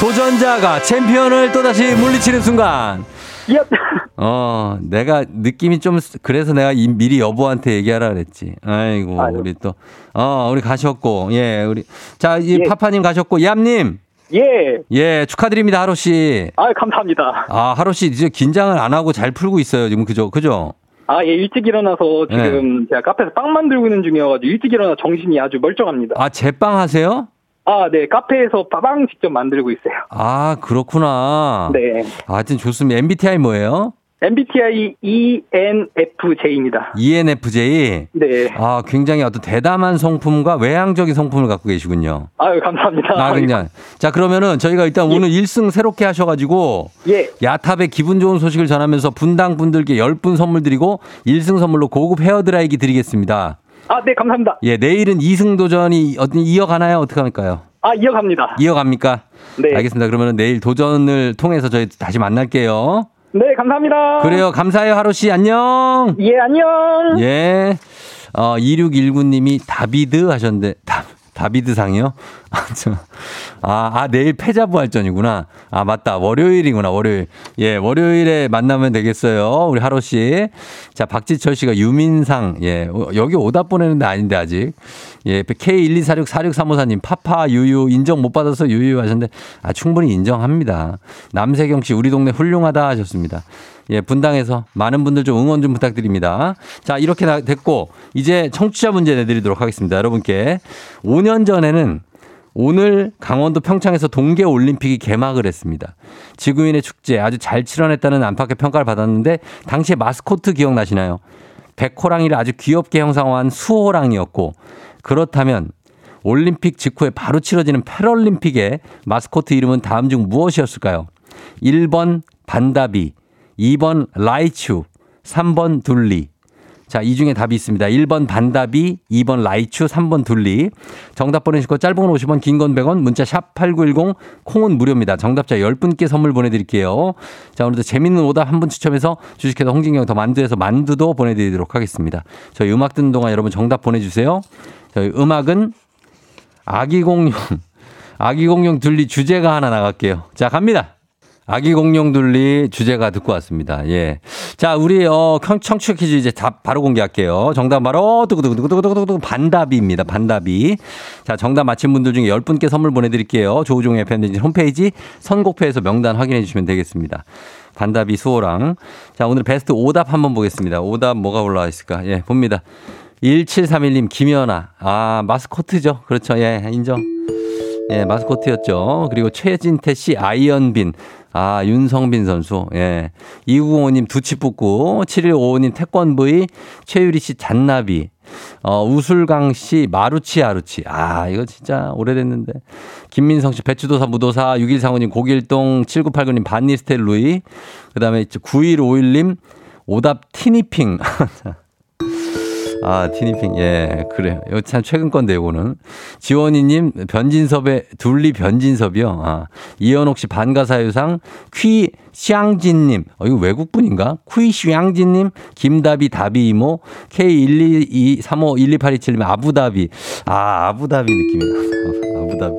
도전자가 챔피언을 또다시 물리치는 순간 얍! 어 내가 느낌이 좀 그래서 내가 이- 미리 여보한테 얘기하라 그랬지. 아이고 아유. 우리 또 어 우리 가셨고 예 우리 자 이 예. 파파님 가셨고 얌님 예! 예 축하드립니다 하루 씨. 아, 감사합니다. 아 하루 씨 이제 긴장을 안 하고 잘 풀고 있어요 지금 그죠 그죠. 아, 예, 일찍 일어나서 지금 제가 카페에서 빵 만들고 있는 중이어가지고 일찍 일어나 정신이 아주 멀쩡합니다. 아 제빵 하세요? 아, 네, 카페에서 빵 직접 만들고 있어요. 아, 그렇구나. 네. 아, 하여튼 좋습니다. MBTI 뭐예요? MBTI ENFJ입니다. ENFJ. 네. 아, 굉장히 어떤 대담한 성품과 외향적인 성품을 갖고 계시군요. 아유, 감사합니다. 아, 굉장히. 자, 그러면 저희가 일단 오늘 1승 새롭게 하셔가지고 예. 야탑에 기분 좋은 소식을 전하면서 분당 분들께 10분 선물 드리고 1승 선물로 고급 헤어드라이기 드리겠습니다. 아, 네, 감사합니다. 예, 내일은 2승 도전이 어떤 이어가나요? 어떻게 할까요? 아, 이어갑니다. 이어갑니까? 네. 알겠습니다. 그러면 내일 도전을 통해서 저희 다시 만날게요. 네, 감사합니다. 그래요. 감사해요, 하루 씨. 안녕. 예, 안녕. 예. 어, 2619님이 다비드 하셨는데, 다, 다비드상이요? 아, 저, 아, 아, 내일 패자부활전이구나. 아, 맞다. 월요일이구나, 월요일. 예, 월요일에 만나면 되겠어요. 우리 하루 씨. 자, 박지철 씨가 유민상. 예, 어, 여기 오답 보내는데 아닌데, 아직. 예, K124646354님, 파파, 유유, 인정 못 받아서 유유 하셨는데, 아, 충분히 인정합니다. 남세경 씨, 우리 동네 훌륭하다 하셨습니다. 예, 분당에서 많은 분들 좀 응원 좀 부탁드립니다. 자, 이렇게 나- 됐고, 이제 청취자 문제 내드리도록 하겠습니다. 여러분께. 5년 전에는 오늘 강원도 평창에서 동계 올림픽이 개막을 했습니다. 지구인의 축제 아주 잘 치러냈다는 안팎의 평가를 받았는데 당시에 마스코트 기억나시나요? 백호랑이를 아주 귀엽게 형상화한 수호랑이었고 그렇다면 올림픽 직후에 바로 치러지는 패럴림픽의 마스코트 이름은 다음 중 무엇이었을까요? 1번 반다비, 2번 라이츄, 3번 둘리. 자, 이 중에 답이 있습니다. 1번 반다비, 2번 라이츄, 3번 둘리. 정답 보내시고 짧은 건 50원, 긴 건 100원, 문자 샵 8910, 콩은 무료입니다. 정답자 10분께 선물 보내드릴게요. 자, 오늘도 재밌는 오답 한 분 추첨해서 주식회사 홍진경 더 만두에서 만두도 보내드리도록 하겠습니다. 저희 음악 듣는 동안 여러분 정답 보내주세요. 저희 음악은 아기 공룡, 아기 공룡 둘리 주제가 하나 나갈게요. 자, 갑니다. 아기 공룡 둘리 주제가 듣고 왔습니다. 예. 자, 우리, 어, 청- 청취 퀴즈 이제 답 바로 공개할게요. 정답 바로, 두구두구두구두구두구 반답입니다. 반답이. 자, 정답 맞힌 분들 중에 10분께 선물 보내드릴게요. 조우종의 팬데지 홈페이지 선곡표에서 명단 확인해 주시면 되겠습니다. 반다비 수호랑. 자, 오늘 베스트 오답 한번 보겠습니다. 오답 뭐가 올라와 있을까? 예, 봅니다. 1731님, 김연아. 아, 마스코트죠. 그렇죠. 예, 인정. 예, 마스코트였죠. 그리고 최진태 씨, 아이언빈. 아, 윤성빈 선수. 예. 2905님 두치뿌꾸. 7155님 태권브이. 최유리 씨 잔나비. 어, 우술강 씨 마루치 아루치. 아, 이거 진짜 오래됐는데. 김민성 씨 배추도사 무도사. 6135님 고길동. 7989님 반니스텔 루이. 그 다음에 9151님 오답 티니핑. 아, 티니핑. 예, 그래요. 이거 참 최근 건데, 이거는. 지원이님, 변진섭의, 둘리 변진섭이요. 아, 이현옥 씨 반가사유상, 퀴, 샹진님. 어, 이거 외국분인가? 퀴, 샹진님, 김다비, 다비 이모, K122351287님, 아부다비. 아, 아부다비 느낌이야. 아부다비.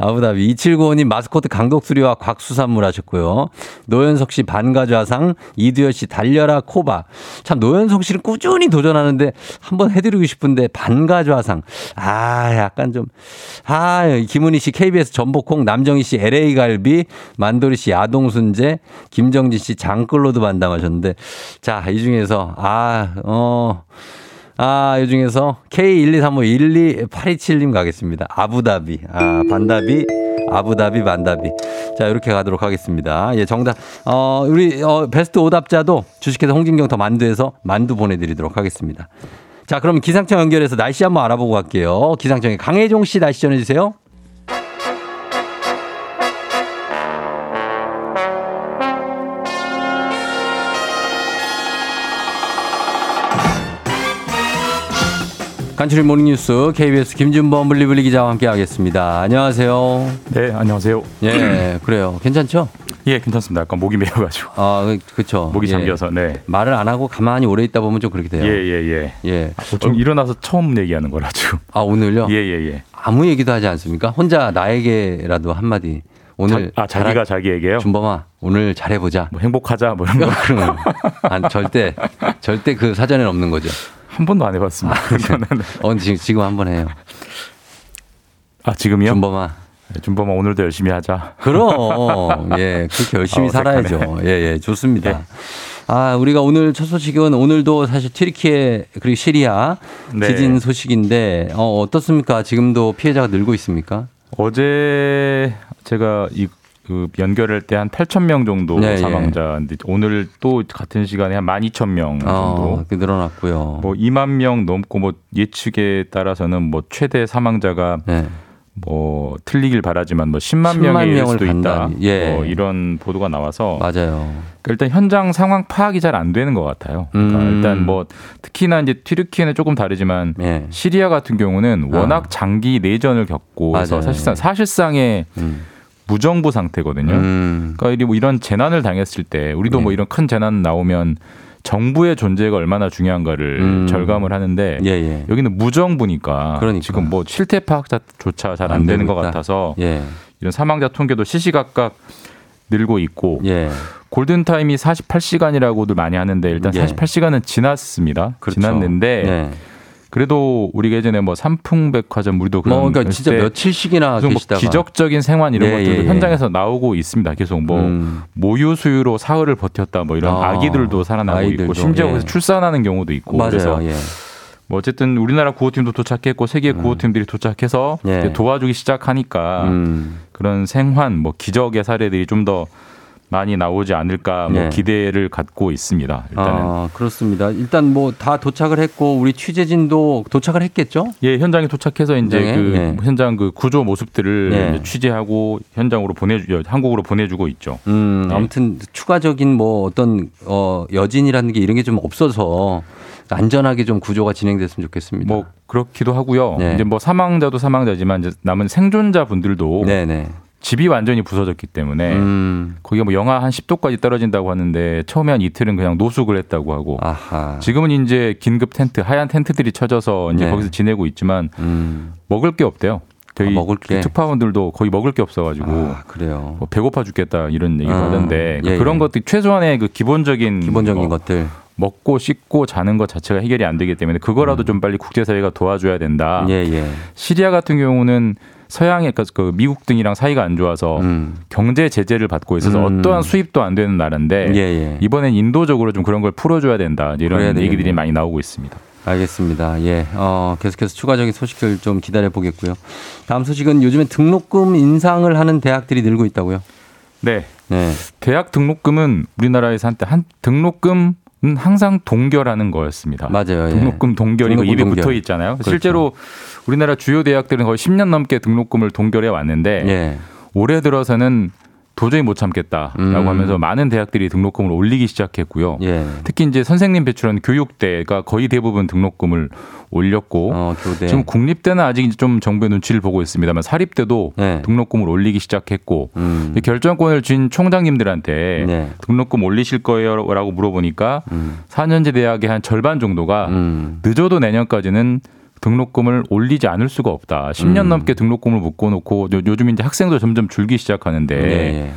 아부다비 2795님 마스코트 강독수리와 곽수산물 하셨고요. 노현석 씨 반가좌상, 이두열 씨 달려라 코바. 참 노현석 씨는 꾸준히 도전하는데 한번 해드리고 싶은데 반가좌상. 아 약간 좀 아, 김은희 씨 KBS 전복콩, 남정희 씨 LA 갈비, 만도리 씨 야동순재, 김정진 씨 장클로드 반담하셨는데 자 이 중에서 아 어. 아, 이 중에서 K123512827님 가겠습니다. 아부다비. 아, 반다비. 아부다비 만다비. 자, 이렇게 가도록 하겠습니다. 예, 정답. 어, 우리 어, 베스트 오답자도 주식회사 홍진경 더 만두에서 만두 보내드리도록 하겠습니다. 자, 그럼 기상청 연결해서 날씨 한번 알아보고 갈게요. 기상청에 강혜종 씨 날씨 전해주세요. 간추린 모닝뉴스 KBS 김준범 블리블리 기자와 함께하겠습니다. 안녕하세요. 네, 안녕하세요. 예, 그래요. 괜찮죠? 예, 괜찮습니다. 약간 목이 메어가지고. 아, 그- 그쵸. 목이 예. 잠겨서, 네. 말을 안 하고 가만히 오래 있다 보면 좀 그렇게 돼요. 예, 예, 예. 예. 어, 좀 일어나서 처음 얘기하는 거라 지금. 아, 오늘요? 예, 예, 예. 아무 얘기도 하지 않습니까? 혼자 나에게라도 한 마디. 오늘 자, 아, 자기가 잘하- 자기에게요? 준범아, 오늘 잘해보자. 뭐 행복하자, 뭐 이런 거. 그럼 안, 절대, 절대 그 사전에는 없는 거죠. 한 번도 안 해봤습니다. 그거는. 어, 지금, 지금 한 번 해요. 아, 지금이요? 준범아. 네, 준범아, 오늘도 열심히 하자. 그럼, 예, 그렇게 열심히 아. 살아야죠. 예, 예, 좋습니다. 예. 아, 우리가 오늘 첫 소식은 오늘도 사실 튀르키예 그리고 시리아 네. 지진 소식인데, 어, 어떻습니까? 지금도 피해자가 늘고 있습니까? 어제 제가 이, 그 연결할 때 한 8천 명 정도 네, 예. 사망자인데 오늘 또 같은 시간에 한 12,000명 정도. 어, 그 늘어났고요. 뭐 2만 명 넘고 뭐 예측에 따라서는 뭐 최대 사망자가 네. 뭐 틀리길 바라지만 뭐 10만, 10만 명일 수도 있다. 간다니. 예. 뭐 이런 보도가 나와서 맞아요. 일단 현장 상황 파악이 잘 안 되는 것 같아요. 그러니까 음. 일단 뭐 특히나 이제 튀르키예는 조금 다르지만 예. 시리아 같은 경우는 아. 워낙 장기 내전을 겪고 해서. 사실상 사실상의 음. 무정부 상태거든요. 음. 그러니까 뭐 이런 재난을 당했을 때 우리도 네. 뭐 이런 큰 재난 나오면 정부의 존재가 얼마나 중요한가를 음. 절감을 하는데 예, 예. 여기는 무정부니까 그러니까. 지금 뭐 실태 파악조차 잘안안 되는 것. 같아서 예. 이런 사망자 통계도 시시각각 늘고 있고 예. 골든 타임이 48시간이라고들 많이 하는데 일단 예. 48시간은 지났습니다. 그렇죠. 지났는데 네. 그래도 우리가 예전에 뭐 삼풍백화점 우리도 그런 뭐, 그러니까 진짜 때 며칠씩이나 뭐. 기적적인 생활 이런 예, 것들도 예, 예. 현장에서 나오고 있습니다. 계속 뭐 음. 모유 수유로 사흘을 버텼다 뭐 이런 아, 아, 기들도 살아나고 아이들도, 있고 심지어 예. 그래서 출산하는 경우도 있고 맞아요. 그래서 예. 뭐 어쨌든 우리나라 구호팀도 도착했고 세계 구호팀들이 도착해서 예. 도와주기 시작하니까 음. 그런 생환 뭐 기적의 사례들이 좀더 많이 나오지 않을까 뭐 예. 기대를 갖고 있습니다. 일단은 아, 그렇습니다. 일단 뭐 다 도착을 했고 우리 취재진도 도착을 했겠죠? 예 현장에 도착해서 이제 현장에? 그 예. 현장 그 구조 모습들을 예. 이제 취재하고 현장으로 보내주 한국으로 보내주고 있죠. 음, 네. 아무튼 추가적인 뭐 어떤 어 여진이라는 게 이런 게 좀 없어서 안전하게 좀 구조가 진행됐으면 좋겠습니다. 뭐 그렇기도 하고요. 네. 이제 뭐 사망자도 사망자지만 이제 남은 생존자 분들도 네, 네. 집이 완전히 부서졌기 때문에 음. 거기가 뭐 영하 한 10도까지 떨어진다고 하는데 처음에 한 이틀은 그냥 노숙을 했다고 하고 아하. 지금은 이제 긴급 텐트 하얀 텐트들이 쳐져서 이제 네. 거기서 지내고 있지만 음. 먹을 게 없대요. 저희 아, 먹을 게? 특파원들도 거의 먹을 게 없어가지고 아, 그래요. 뭐 배고파 죽겠다 이런 얘기를 아, 하던데 예, 그런 예. 것들 최소한의 그 기본적인 기본적인 뭐 것들. 먹고 씻고 자는 것 자체가 해결이 안 되기 때문에 그거라도 좀 빨리 국제사회가 도와줘야 된다. 음. 예, 예. 시리아 같은 경우는 서양의 그- 그 미국 등이랑 사이가 안 좋아서 음. 경제 제재를 받고 있어서 음. 어떠한 수입도 안 되는 나라인데 예, 예. 이번엔 인도적으로 좀 그런 걸 풀어줘야 된다 이런. 얘기들이 많이 나오고 있습니다. 알겠습니다. 예. 어, 계속해서 추가적인 소식들 좀 기다려 보겠고요. 다음 소식은 요즘에 등록금 인상을 하는 대학들이 늘고 있다고요. 네, 네. 대학 등록금은 우리나라에서 한때 한 등록금은 항상 동결하는 거였습니다. 맞아요. 예. 등록금 동결이 그 등록금 입에 동결. 붙어 있잖아요. 그렇죠. 실제로 우리나라 주요 대학들은 거의 10년 넘게 등록금을 동결해 왔는데 예. 올해 들어서는 도저히 못 참겠다라고 음. 하면서 많은 대학들이 등록금을 올리기 시작했고요. 예. 특히 이제 선생님 배출하는 교육대가 거의 대부분 등록금을 올렸고 어. 지금 국립대는 아직 좀 정부의 눈치를 보고 있습니다만 사립대도 네. 등록금을 올리기 시작했고 음. 이 결정권을 쥔 총장님들한테 네. 음. 등록금 올리실 거예요라고 물어보니까 4년제 대학의 한 절반 정도가 음. 늦어도 내년까지는 등록금을 올리지 않을 수가 없다. 10년 음. 넘게 등록금을 묶어놓고 요- 요즘 이제 학생도 점점 줄기 시작하는데 예, 예.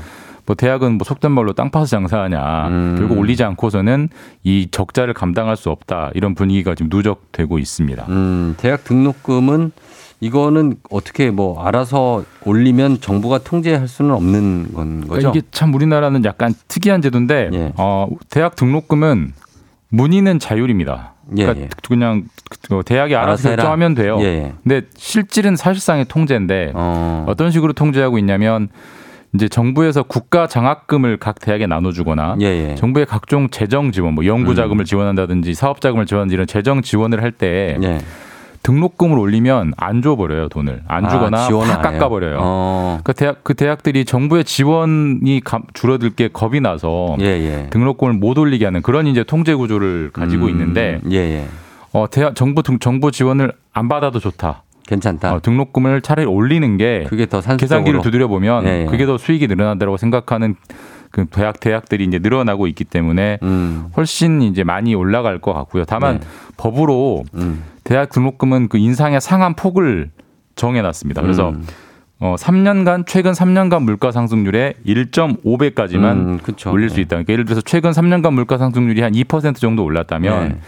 뭐 대학은 뭐 속된 말로 땅 파서 장사하냐. 음. 결국 올리지 않고서는 이 적자를 감당할 수 없다. 이런 분위기가 지금 누적되고 있습니다. 음, 대학 등록금은 이거는 어떻게 뭐 알아서 올리면 정부가 통제할 수는 없는 건 거죠? 그러니까 이게 참 우리나라는 약간 특이한 제도인데 예. 어, 대학 등록금은 문의는 자율입니다. 예, 그러니까 예. 그냥 그 대학이 알아서. 결정하면 돼요. 예, 예. 근데 실질은 사실상의 통제인데 어. 어떤 식으로 통제하고 있냐면 이제 정부에서 국가 장학금을 각 대학에 나눠주거나 예, 예. 정부의 각종 재정 지원, 뭐 연구 자금을 지원한다든지 사업 자금을 지원하는 이런 재정 지원을 할때 예. 등록금을 올리면 안 줘버려요 돈을 안 아, 주거나 안 해요? 깎아버려요. 어. 그 대학 그 대학들이 정부의 지원이 감- 줄어들 게 겁이 나서 예, 예. 등록금을 못 올리게 하는 그런 이제 통제 구조를 가지고 음, 있는데 예, 예. 어 대학 정부 등- 정부 지원을 안 받아도 좋다. 괜찮다. 어, 등록금을 차라리 올리는 게 그게 더 산수적으로. 계산기를 두드려 보면 예, 예. 그게 더 수익이 늘어난다고 생각하는 그 대학 대학들이 이제 늘어나고 있기 때문에 음. 훨씬 이제 많이 올라갈 것 같고요. 다만 네. 법으로 음. 대학 등록금은 그 인상의 상한 폭을 정해놨습니다. 그래서 음. 어, 3년간 최근 3년간 물가 상승률의 1.5배까지만 음. 올릴 수 네. 있다. 그러니까 예를 들어서 최근 3년간 물가 상승률이 한 2% 정도 올랐다면 네.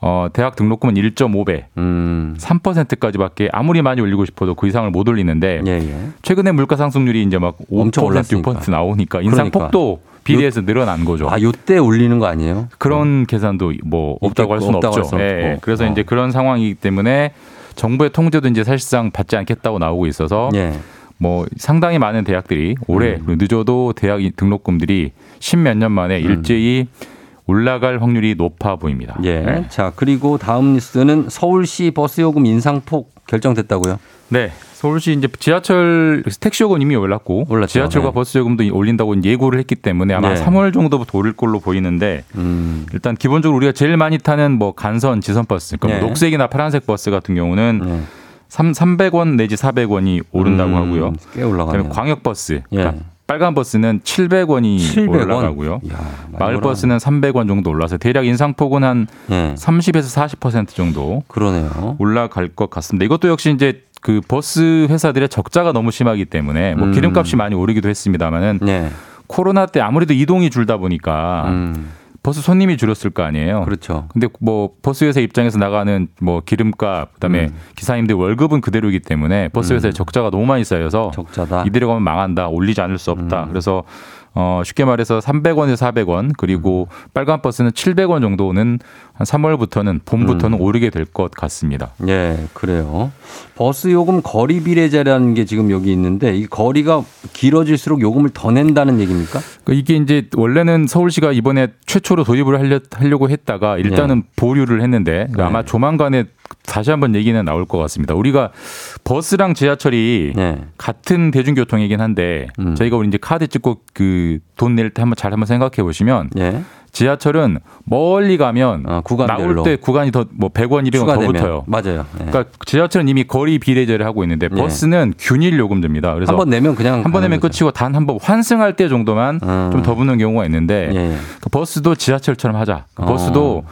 어, 대학 등록금은 1.5배, 음. 3%까지밖에 아무리 많이 올리고 싶어도 그 이상을 못 올리는데 예, 예. 최근에 물가 상승률이 이제 막 5%, 엄청 올랐으니까. 6% 나오니까 인상폭도 비례해서 늘어난 거죠. 아, 요때 올리는 거 아니에요? 그런 계산도 뭐 없다고 할 수는 없다고 할 없죠. 수는 예. 예. 그래서 어. 이제 그런 상황이기 때문에 정부의 통제도 이제 사실상 받지 않겠다고 나오고 있어서 예. 뭐 상당히 많은 대학들이 올해 음. 늦어도 대학 등록금들이 십몇 년 만에 일제히 올라갈 확률이 높아 보입니다. 예. 네. 자, 그리고 다음 뉴스는 서울시 버스 요금 인상폭 결정됐다고요? 네. 서울시 이제 지하철 택시 요금 이미 올랐고 올랐죠. 지하철과 네. 버스 요금도 올린다고 예고를 했기 때문에 아마 네. 3월 정도부터 오를 걸로 보이는데 음. 일단 기본적으로 우리가 제일 많이 타는 뭐 간선 지선 버스, 그러니까 뭐 네. 녹색이나 파란색 버스 같은 경우는 네. 삼 300원 내지 400원이 오른다고 음, 하고요. 꽤 올라가네요. 광역 버스, 예. 그러니까 빨간 버스는 700원이 700원? 올라가고요. 이야, 마을. 버스는 300원 정도 올라서 대략 인상폭은 한 예. 30에서 40% 정도 그러네요. 올라갈 것 같습니다. 이것도 역시 이제 그 버스 회사들의 적자가 너무 심하기 때문에 뭐 음. 기름값이 많이 오르기도 했습니다만은 네. 코로나 때 아무래도 이동이 줄다 보니까 음. 버스 손님이 줄었을 거 아니에요. 그렇죠. 근데 뭐 버스 회사 입장에서 나가는 뭐 기름값 그다음에 음. 기사님들 월급은 그대로이기 때문에 버스 회사에 적자가 너무 많이 쌓여서 적자다. 이대로 가면 망한다. 올리지 않을 수 없다. 음. 그래서 어 쉽게 말해서 300원에서 400원 그리고 음. 빨간 버스는 700원 정도는 한 3월부터는 봄부터는 오르게 될 것 같습니다. 예, 그래요. 버스 요금 거리 비례제라는 게 지금 여기 있는데 이 거리가 길어질수록 요금을 더 낸다는 얘기입니까? 그 이게 이제 원래는 서울시가 이번에 최초로 도입을 하려, 하려고 했다가 일단은 보류를 했는데 네. 아마 조만간에 다시 한번 얘기는 나올 것 같습니다. 우리가 버스랑 지하철이 네. 같은 대중교통이긴 한데 음. 저희가 우리 이제 카드 찍고 그 돈 낼 때 한번 잘 한번 생각해 보시면 예. 지하철은 멀리 가면 어. 나올 때 구간이 더 뭐 100원, 200원 더 추가되면. 붙어요. 맞아요. 예. 그러니까 지하철은 이미 거리 비례제를 하고 있는데 네. 버스는 균일 요금제입니다. 그래서 한 번 내면 그냥 한 번 내면 거죠. 끝이고 단 한 번 환승할 때 정도만 음. 좀더 붙는 경우가 있는데 예, 예. 그 버스도 지하철처럼 하자. 그 어. 버스도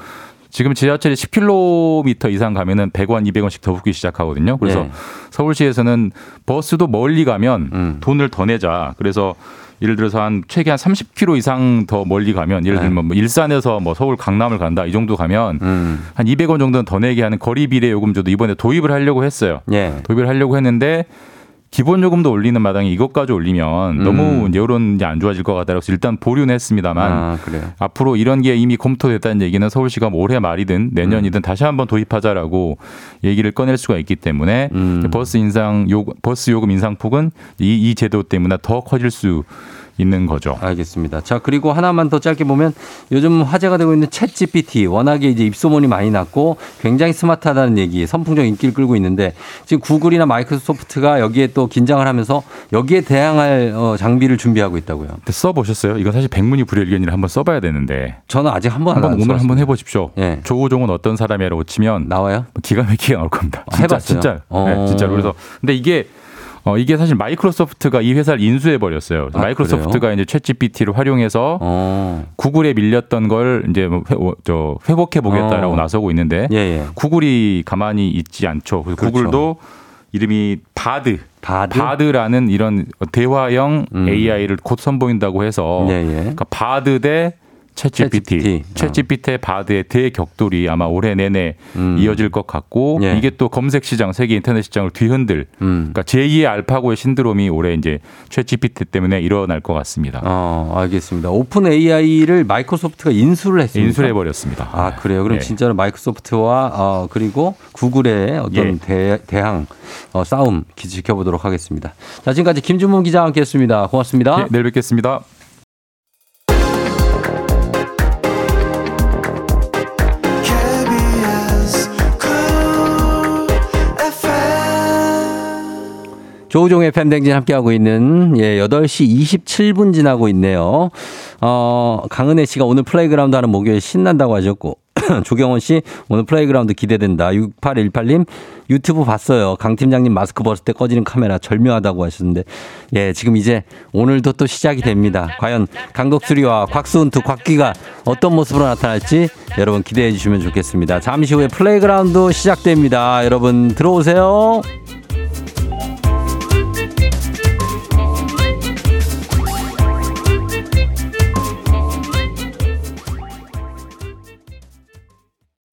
지금 지하철이 10km 이상 가면은 100원, 200원씩 더 붙기 시작하거든요. 그래서 예. 서울시에서는 버스도 멀리 가면 음. 돈을 더 내자. 그래서 예를 들어서 한 최대한 30km 이상 더 멀리 가면 예를 네. 들면 뭐 일산에서 뭐 서울 강남을 간다 이 정도 가면 음. 한 200원 정도는 더 내게 하는 거리 비례 요금제도 이번에 도입을 하려고 했어요. 예. 도입을 하려고 했는데 기본 요금도 올리는 마당에 이것까지 올리면 음. 너무 여론이 안 좋아질 것 같다고 해서 일단 보류는 했습니다만 아. 앞으로 이런 게 이미 검토됐다는 얘기는 서울시가 뭐 올해 말이든 내년이든 음. 다시 한번 도입하자라고 얘기를 꺼낼 수가 있기 때문에 음. 버스 인상 요 버스 요금 인상폭은 이, 이 제도 때문에 더 커질 수 있는 거죠. 알겠습니다. 자, 그리고 하나만 더 짧게 보면 요즘 화제가 되고 있는 챗 GPT 워낙에 이제 입소문이 많이 났고 굉장히 스마트하다는 얘기 선풍적 인기를 끌고 있는데 지금 구글이나 마이크로소프트가 여기에 또 긴장을 하면서 여기에 대항할 어, 장비를 준비하고 있다고요. 써 보셨어요? 이건 사실 백문이 불여일견이라 한번 써봐야 되는데 저는 아직 한번 한번 오늘 한번 해보십시오. 예. 조우종은 어떤 사람이라고 치면 나와요? 기가 막히게 나올 겁니다. 아, 진짜 해봤어요? 진짜 어. 네, 진짜 그래서 근데 이게 어 이게 사실 마이크로소프트가 이 회사를 인수해 버렸어요. 아, 마이크로소프트가 이제 챗GPT를 활용해서 어. 구글에 밀렸던 걸 이제 뭐 회, 어, 저 회복해 보겠다라고 어. 나서고 있는데 예, 예. 구글이 가만히 있지 않죠. 그래서 그렇죠. 구글도 이름이 바드 바드? 라는 이런 대화형 음. AI를 곧 선보인다고 해서 예, 예. 그러니까 바드 대 챗GPT, 챗GPT의 바드의 대격돌이 아마 올해 내내 음. 이어질 것 같고 예. 이게 또 검색 시장, 세계 인터넷 시장을 뒤흔들. 음. 그러니까 제2의 알파고의 신드롬이 올해 이제 챗GPT 때문에 일어날 것 같습니다. 어, 알겠습니다. 오픈 AI를 마이크로소프트가 인수를 했습니다. 인수해 버렸습니다. 아, 그래요. 그럼 예. 진짜로 마이크로소프트와 어, 그리고 구글의 어떤 예. 대, 대항 어, 싸움 기- 지켜보도록 하겠습니다. 자, 지금까지 김준문 기자와 함께 했습니다. 고맙습니다. 예, 내일 뵙겠습니다. 조우종의 FM대행진 함께하고 있는 예, 8시 27분 지나고 있네요. 어, 강은혜 씨가 오늘 플레이그라운드 하는 목요일 신난다고 하셨고, 조경원 씨 오늘 플레이그라운드 기대된다. 6818님 유튜브 봤어요. 강 팀장님 마스크 벗을 때 꺼지는 카메라 절묘하다고 하셨는데, 예, 지금 이제 오늘도 또 시작이 됩니다. 과연 강독수리와 곽수은투, 곽기가 어떤 모습으로 나타날지 여러분 기대해 주시면 좋겠습니다. 잠시 후에 플레이그라운드 시작됩니다. 여러분 들어오세요.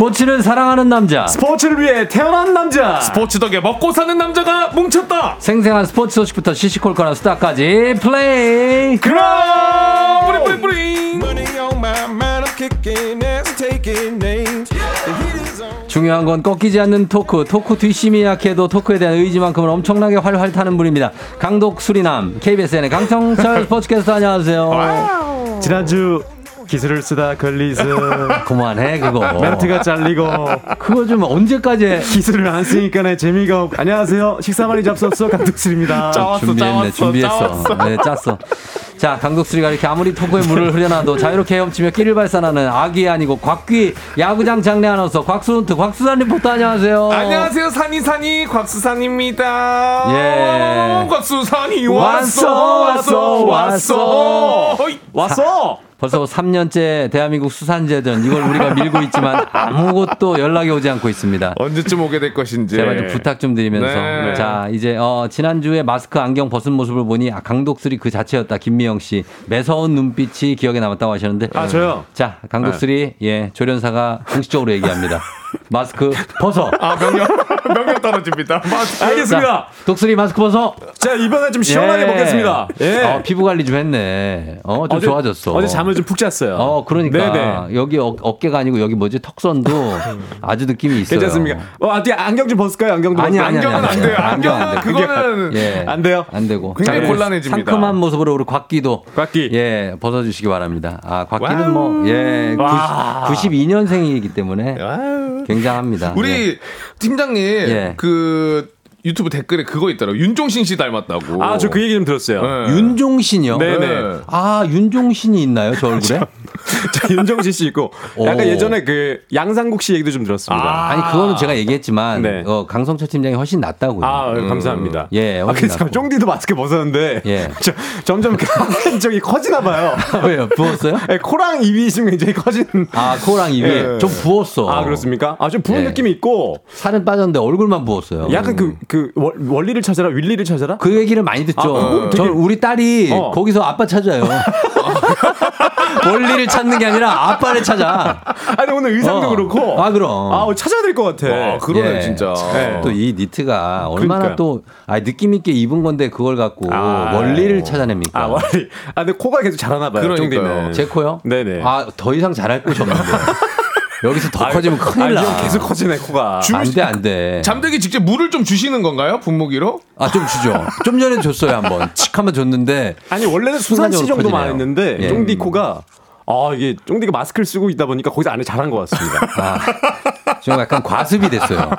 스포츠를 사랑하는 남자. 스포츠를 위해 태어난 남자. 스포츠 덕에 먹고 사는 남자가 뭉쳤다. 생생한 스포츠 소식부터 시시콜콜한 수다까지 플레이. 그럼 뿌리 뿌리 on. 중요한 건 꺾이지 않는 토크. 토크 뒷심이 약해도 토크에 대한 의지만큼은 엄청나게 활활 타는 분입니다. 강독 수리남 KBSN의 강성철 스포츠캐스터 안녕하세요. 지난주 기술을 쓰다 걸리즈 그만해 그거. 멘트가 잘리고 그거 좀 언제까지 해? 기술을 안 쓰니까 재미가 없. 안녕하세요. 식사 많이 잡섰어 강덕슬입니다. 준비했네, 준비했어. 네, 짰어. 자, 강독수리가 이렇게 아무리 토크에 물을 흐려놔도 자유롭게 헤엄치며 끼를 발산하는 아기 아니고 곽귀 야구장 장례 아나운서 곽수훈트 곽수산 리포터 안녕하세요. 안녕하세요 산이산이 곽수산입니다. 예. 곽수산이 왔어, 왔어 왔어 왔어. 왔어. 벌써 3년째 대한민국 수산제전 이걸 우리가 밀고 있지만 아무것도 연락이 오지 않고 있습니다. 언제쯤 오게 될 것인지. 제발 좀 부탁 좀 드리면서 네. 자 이제 어, 지난주에 마스크 안경 벗은 모습을 보니 아, 강독수리 그 자체였다 김미영 씨 매서운 눈빛이 기억에 남았다고 하셨는데 아 저요. 자 강독수리 예 조련사가 공식적으로 얘기합니다 마스크 벗어 아 명령 명령 떨어집니다. 마스크. 알겠습니다. 자, 독수리 마스크 벗어 자 이번에 좀 시원하게 예. 먹겠습니다. 예. 어, 피부 관리 좀 했네 어좀 어제- 좋아졌어 어제 잠을 좀 푹 잤어요. 어 그러니까 네네. 여기 어, 어깨가 아니고 여기 뭐지 턱선도 아주 느낌이 있어요 괜찮습니까? 어, 아, 뒤에 안경 좀 벗을까요? 안경도 아니, 벗을까요? 아니, 안경은 안 돼요. 안경 안 안경은 돼. 그거는 예. 안 돼요? 안 되고. 굉장히 자, 곤란해집니다. 상큼한 모습으로 우리 곽기도 곽기. 예 벗어주시기 바랍니다. 아 곽기는 wow. 뭐예 와. 92년생이기 때문에 아유. 굉장합니다. 우리 예. 팀장님 예. 그 유튜브 댓글에 그거 있더라고. 윤종신 씨 닮았다고. 아, 저 그 얘기 좀 들었어요. 네. 윤종신이요. 네네. 아 윤종신이 있나요 저 얼굴에? 자, 윤정신 씨 있고 약간 오. 예전에 그 양상국 씨 얘기도 좀 들었습니다. 아 니 그거는 제가 얘기했지만 네. 어, 강성철 팀장이 훨씬 낫다고요. 아, 감사합니다. 예, 아, 훨씬 그래서 낫고. 쫑디도 마스크 벗었는데 예. 저, 점점 그 쪽이 커지나 봐요. 왜요? 부었어요? 예, 코랑 입이 있으면 굉장히 커지는. 아 코랑 입이 예. 좀 부었어. 아 그렇습니까? 아 좀 부은 예. 느낌이 있고 살은 빠졌는데 얼굴만 부었어요. 약간 그그 원리를 찾아라 윌리를 찾아라. 그 얘기를 많이 듣죠. 아, 그거 저 되게- 우리 딸이 어. 거기서 아빠 찾아요. 원리를 찾는 게 아니라 아빠를 찾아. 아니 오늘 의상도 어. 그렇고. 아 그럼. 아 찾아야 될 것 같아. 아, 그러네 예. 진짜. 네. 또이 니트가 얼마나 그러니까요. 또 아, 느낌 있게 입은 건데 그걸 갖고 아. 원리를 찾아냅니까? 아 원리. 아 근데 코가 계속 자라나 봐요. 그러니까요. 제 코요? 네네. 아더 이상 잘할 곳이 없는데. 여기서 더 아, 커지면 큰일 나. 형 계속 커지네 코가. 안 돼, 안 돼. 잠들기 직접 물을 좀 주시는 건가요? 분무기로? 아, 좀 주죠. 좀 전에 줬어요, 한번. 칙 하면 줬는데. 아니 원래는 수산 씨 순간적으로 정도만. 했는데 예. 쫑디 코가 아 이게 쫑디가 마스크를 쓰고 있다 보니까 거기서 안에 잘한 것 같습니다. 아, 좀 약간 과습이 됐어요.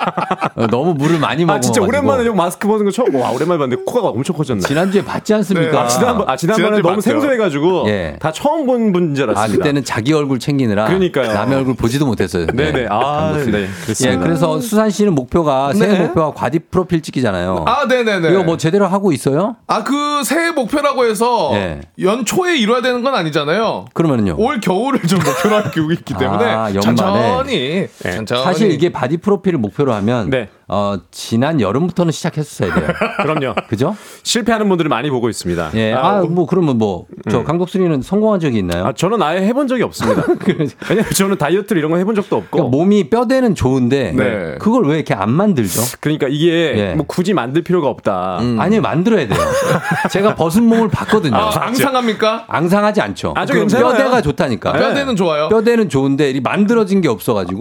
어, 너무 물을 많이 먹어. 아 진짜 오랜만에 형 마스크 벗는 거 처음 와 오랜만에 봤는데 코가 엄청 커졌네. 지난주에 봤지 않습니까? 아, 지난번 아 지난번에 너무 봤죠. 생소해가지고 예. 다 처음 본 분인 줄 아, 알았습니다. 그때는 자기 얼굴 챙기느라 그러니까요. 남의 얼굴 보지도 못했어요. 네네 아 네. 예, 그렇습니다. 그래서 수산 씨는 목표가 새해 네. 목표가 바디 프로필 찍기잖아요. 아, 네네네. 이거 뭐 제대로 하고 있어요? 아, 그 새해 목표라고 해서 예. 연초에 이뤄야 되는 건 아니잖아요. 그러면은요. 올 겨울을 좀 목표로 하고 있기 때문에 아. 천천히, 천천히. 사실 이게 바디 프로필을 목표로 하면 네. 어, 지난 여름부터는 시작했었어야 돼요. 그럼요. 그죠? 실패하는 분들을 많이 보고 있습니다. 예. 아, 뭐 그러면 뭐저 강독수리는 성공한 적이 있나요? 아, 저는 아예 해본 적이 없습니다. 왜냐면 저는 다이어트를 이런 거 해본 적도 없고. 그러니까 몸이 뼈대는 좋은데 네. 그걸 왜 이렇게 안 만들죠? 그러니까 이게 예. 뭐 굳이 만들 필요가 없다. 아니 만들어야 돼요. 제가 벗은 몸을 봤거든요. 아, 앙상합니까? 앙상하지 않죠. 그럼 괜찮아요. 뼈대가 좋다니까. 뼈대는 좋아요. 뼈대는 좋은데 이 만들어진 게 없어가지고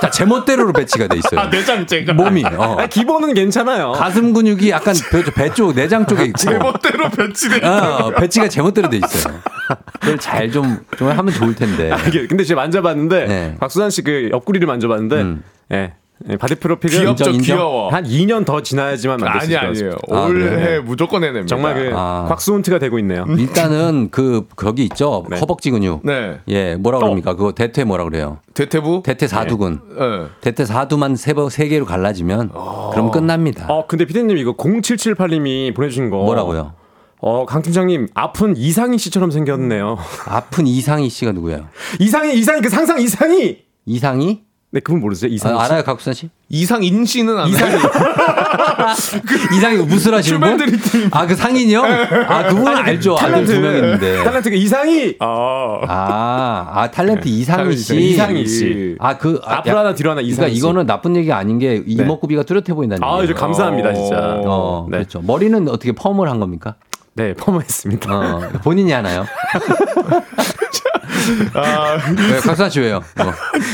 다 제멋대로로 배치가 돼 있어요. 아, 내장제가. 몸이 어. 아, 기본은 괜찮아요. 가슴 근육이 약간 배 쪽 내장 쪽에 있고 제멋대로 배치돼. 어, 배치가 제멋대로 돼 있어요. 그걸 잘 좀 좀 하면 좋을 텐데. 아, 이게 근데 제가 만져봤는데 네. 박수산 씨 그 옆구리를 만져봤는데 음. 예. 예, 바디 프로필은 귀엽죠, 인정, 인정? 귀여워. 한 2년 더 지나야지만 만들 수 아니, 있을 것 아니에요. 아, 올해 그래요? 무조건 해냅니다. 정말 그 아. 곽수훈트가 되고 있네요. 일단은 그 거기 있죠. 네. 허벅지 근육. 네. 예, 뭐라 그럽니까? 그거 대퇴 뭐라 그래요? 대퇴부? 대퇴 사두근. 네. 대퇴 사두만 세, 번- 세 개로 갈라지면 그럼 끝납니다. 어, 근데 피디님 이거 0778님이 보내주신 거. 뭐라고요? 어, 강 팀장님, 아픈 이상희 씨처럼 생겼네요. 아픈 이상희 씨가 누구예요? 이상희, 이상희, 그 상상 이상희! 이상희? 네, 그분 모르세요? 이상희 아, 씨? 알아요, 각수산 씨? 이상 인 씨는 안 이상희. 이상희 무술 하시는 분? 아, 그 상인이 요? 아, 그분은 알죠. 아들 두명 있는데. 탤런트가 이상희! 아, 아, 탤런트 이상희 씨. 이상희 씨. 아, 그. 아, 앞으로 야- 하나, 뒤로 하나 그러니까 이상희 씨. 이거는 나쁜 얘기가 아닌 게 이목구비가 뚜렷해 보인다는 아, 얘기예요. 이제 감사합니다, 진짜. 어, 네. 그렇죠. 머리는 어떻게 펌을 한 겁니까? 네, 펌했습니다. 어, 본인이 하나요? 네, 각수산 씨 왜요? 뭐.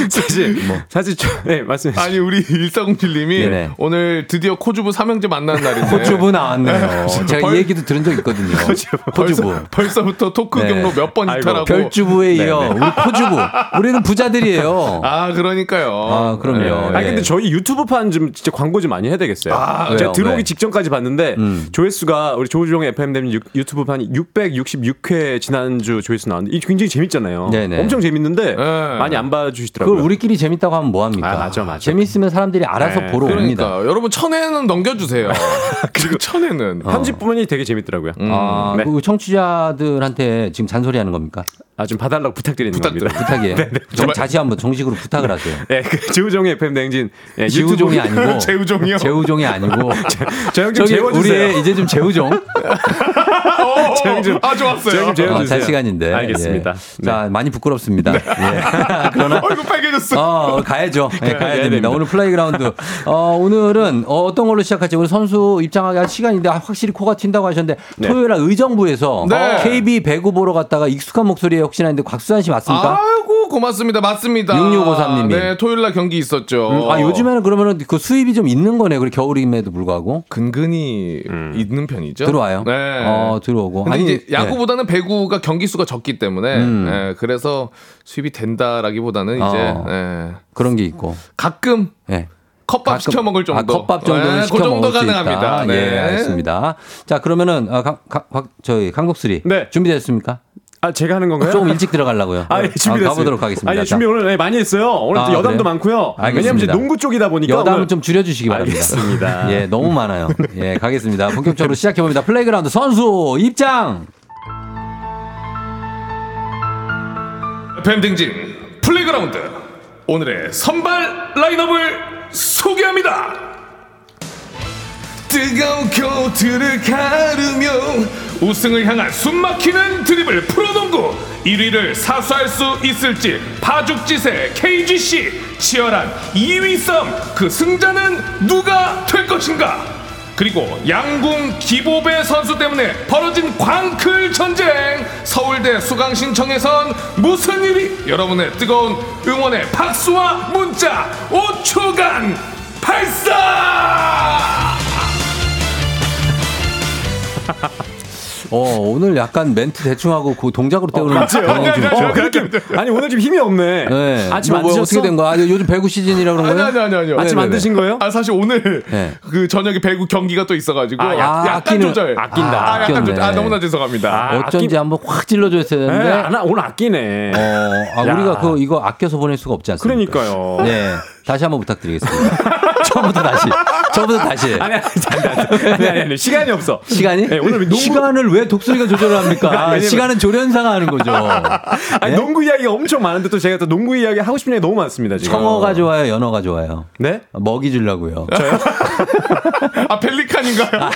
사실, 사실, 저, 네, 말씀해 주세요. 아니 우리 1407님이 네네. 오늘 드디어 코주부 삼형제 만나는 날인데 코주부 나왔네요. 제가 벌- 이 얘기도 들은 적 있거든요. 코주부. 벌써, 벌써부터 토크 네. 경로 몇 번 이탈하고 별주부에 이어 우리 코주부. 우리는 부자들이에요. 아 그러니까요. 아, 그럼요. 아 예. 근데 저희 유튜브판 좀 진짜 광고 좀 많이 해야 되겠어요. 아, 제가 왜요? 들어오기 왜? 직전까지 봤는데 음. 조회수가 우리 조우종의 FM 댐 유튜브판이 666회 지난주 조회수 나왔는데 이게 굉장히 재밌잖아요. 네네. 엄청 재밌는데 네. 많이 안 봐주시더라고요. 그걸 우리끼리 재밌다고 하면 뭐 합니까? 아, 맞아, 맞아. 재밌으면 사람들이 알아서 네, 보러 옵니다. 그러니까 여러분 천에는 넘겨주세요. 그리고 천에는 편집 부분이 되게 재밌더라고요. 아, 네. 그 청취자들한테 지금 잔소리하는 겁니까? 아, 좀 봐달라고 부탁드리는 겁니다. 부탁이에요. 좀 다시 한번 정식으로 부탁을 하세요. 네, 그 조우종의 FM 대행진 예, 지우종이 유튜브- 아니고 재우종이요. 재우종이 아니고 저형 좀 재워주세요. 우리 이제 좀 재우종. 어, 재영 좀- 아 좋았어요. 재워주세요. 어, 잘 시간인데. 알겠습니다. 예. 네. 자, 많이 부끄럽습니다. 예. 그러나 얼굴 빨개졌어. 어, 가야죠. 예, 가야 가야 됩니다. 됩니다. 오늘 플레이그라운드. 어, 오늘은 어, 어떤 걸로 시작할지 우리 선수 입장하기 할 시간인데 확실히 코가 튄다고 하셨는데 네. 토요일 날 의정부에서 네. KB 배구 보러 갔다가 익숙한 목소리에 혹시나 했는데 곽수산 씨 맞습니까? 아이고 고맙습니다. 맞습니다. 6653 님이. 네 토요일 날 경기 있었죠. 음, 아, 요즘에는 그러면은 그 수입이 좀 있는 거네. 그리고 겨울임에도 불구하고. 근근히 있는 편이죠. 들어와요. 네. 어, 들어오고. 아니, 이제 야구보다는 배구가 경기 수가 적기 때문에 음. 예, 그래서 수입이 된다라기보다는 이제 어. 예, 그런 게 있고. 가끔 예. 컵밥 가끔- 시켜 먹을 정도. 아, 컵밥 정도는 예, 시켜 그 정도 먹을 수 가능합니다. 있다. 네. 예, 알겠습니다. 자, 그러면은 어, 강, 강, 박- 저희 강독수리 네. 준비됐습니까? 아, 제가 하는 건가요? 조금 일찍 들어가려고요. 아, 예, 준비됐어요. 가보도록 하겠습니다. 아니, 자, 준비 오늘 네, 많이 했어요. 오늘 아, 또 여담도 그래요? 많고요. 알겠습니다. 왜냐면 이제 농구 쪽이다 보니까 여담은 오늘 좀 줄여주시기 바랍니다. 알겠습니다. 예, 너무 많아요. 예, 가겠습니다. 본격적으로 시작해 봅니다. 플레이그라운드 선수 입장! FM대행진 플레이그라운드 오늘의 선발 라인업을 소개합니다. 뜨거운 코트를 가르며 우승을 향한 숨막히는 드립을 프로농구 1위를 사수할 수 있을지 파죽지세 KGC 치열한 2위 싸움 그 승자는 누가 될 것인가? 그리고 양궁 기보배 선수 때문에 벌어진 광클 전쟁 서울대 수강 신청에선 무슨 일이? 여러분의 뜨거운 응원의 박수와 문자 5초간 발사 어, 오늘 약간 멘트 대충 하고 그 동작으로 때우는 맞아요. 경향이 좀 있죠. 어, 그렇게 아니 오늘 좀 힘이 없네. 네. 아침 뭐, 안뭐 드셨어? 어떻게 된 거야? 아, 요즘 배구 시즌이라 그런 아니 거예요? 아니 아니 아니요. 아침 안 네네네. 드신 거예요? 아 사실 오늘 네. 그 저녁에 배구 경기가 또 있어가지고 아, 약, 아, 약간 조절. 아낀다. 아, 약간. 조절. 아 너무나 죄송합니다. 아, 어쩐지 아끼- 한번 확 찔러줬어야 네, 되는데. 안, 하- 오늘 아끼네. 어, 아, 야. 우리가 그 이거 아껴서 보낼 수가 없지 않습니까? 그러니까요. 네. 다시 한번 부탁드리겠습니다. 처음부터 다시. 처음부터 다시. 아니, 아니, 아니, 아니, 아니, 시간이 없어. 시간이? 네, 오늘 농구- 시간을 왜 독수리가 조절을 합니까? 아, 시간은 조련사가 하는 거죠. 아니, 네? 농구 이야기가 엄청 많은데 또 제가 또 농구 이야기 하고 싶은 얘기 너무 많습니다, 지금. 청어가 좋아요, 연어가 좋아요. 네? 먹이 주려고요. 아 펠리칸인가요?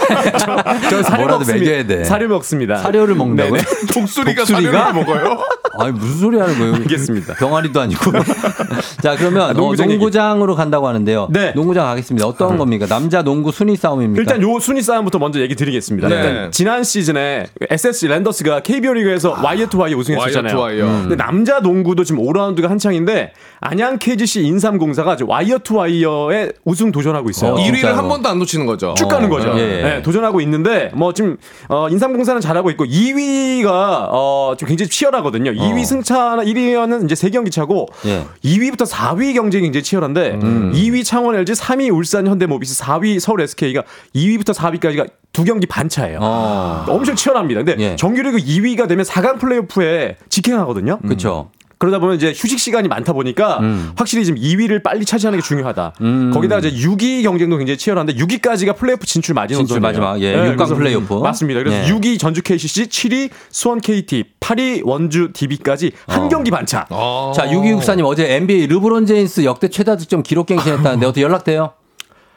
저 사료 뭐라도 먹습니다. 먹여야 돼. 사료 먹습니다. 사료를 먹는다고요? 독수리가 독수리가? 사료를 먹어요? 아니 무슨 소리 하는 거예요? 알겠습니다. 병아리도 아니고. 자 그러면 농구장 어, 얘기. 농구장으로 간다고 하는데요. 네. 농구장 가겠습니다. 어떤 겁니까? 남자 농구 순위 싸움입니까? 일단 요 순위 싸움부터 먼저 얘기 드리겠습니다. 네. 일단 지난 시즌에 SSG 랜더스가 KBO 리그에서 와이어 투 와이어 우승했었잖아요. 와이어 투 와이어. 근데 남자 농구도 지금 5라운드가 한창인데 안양 KGC 인삼공사가 와이어 투 와이어에 우승 도전하고 있어요. 어, 1위를 진짜로. 한 번도 안 놓치는 거죠. 쭉 가는 거죠. 예. 네, 도전하고 있는데 뭐 지금 어, 인삼공사는 잘하고 있고 2위가 어, 좀 굉장히 치열하거든요. 2위 승차나 1위는 이제 세 경기 차고 예. 2위부터 4위 경쟁이 굉장히 치열한데 2위 창원 LG, 3위 울산 현대모비스, 4위 서울 SK가 2위부터 4위까지가 두 경기 반 차예요. 어. 엄청 치열합니다. 근데 예. 정규리그 2위가 되면 4강 플레이오프에 직행하거든요. 그렇죠. 그러다 보면 이제 휴식 시간이 많다 보니까 음. 확실히 지금 2위를 빨리 차지하는 게 중요하다. 음. 거기다가 이제 6위 경쟁도 굉장히 치열한데 6위까지가 플레이오프 진출 마지노선이에요. 진출 마지막, 예, 육강 그래서 플레이오프. 맞습니다. 그래서 예. 6위 전주 KCC, 7위 수원 KT, 8위 원주 DB까지 한 어. 경기 반차. 어. 자 유기국사님 어제 NBA 르브론 제임스 역대 최다 득점 기록 갱신했다는데 어떻게 연락돼요?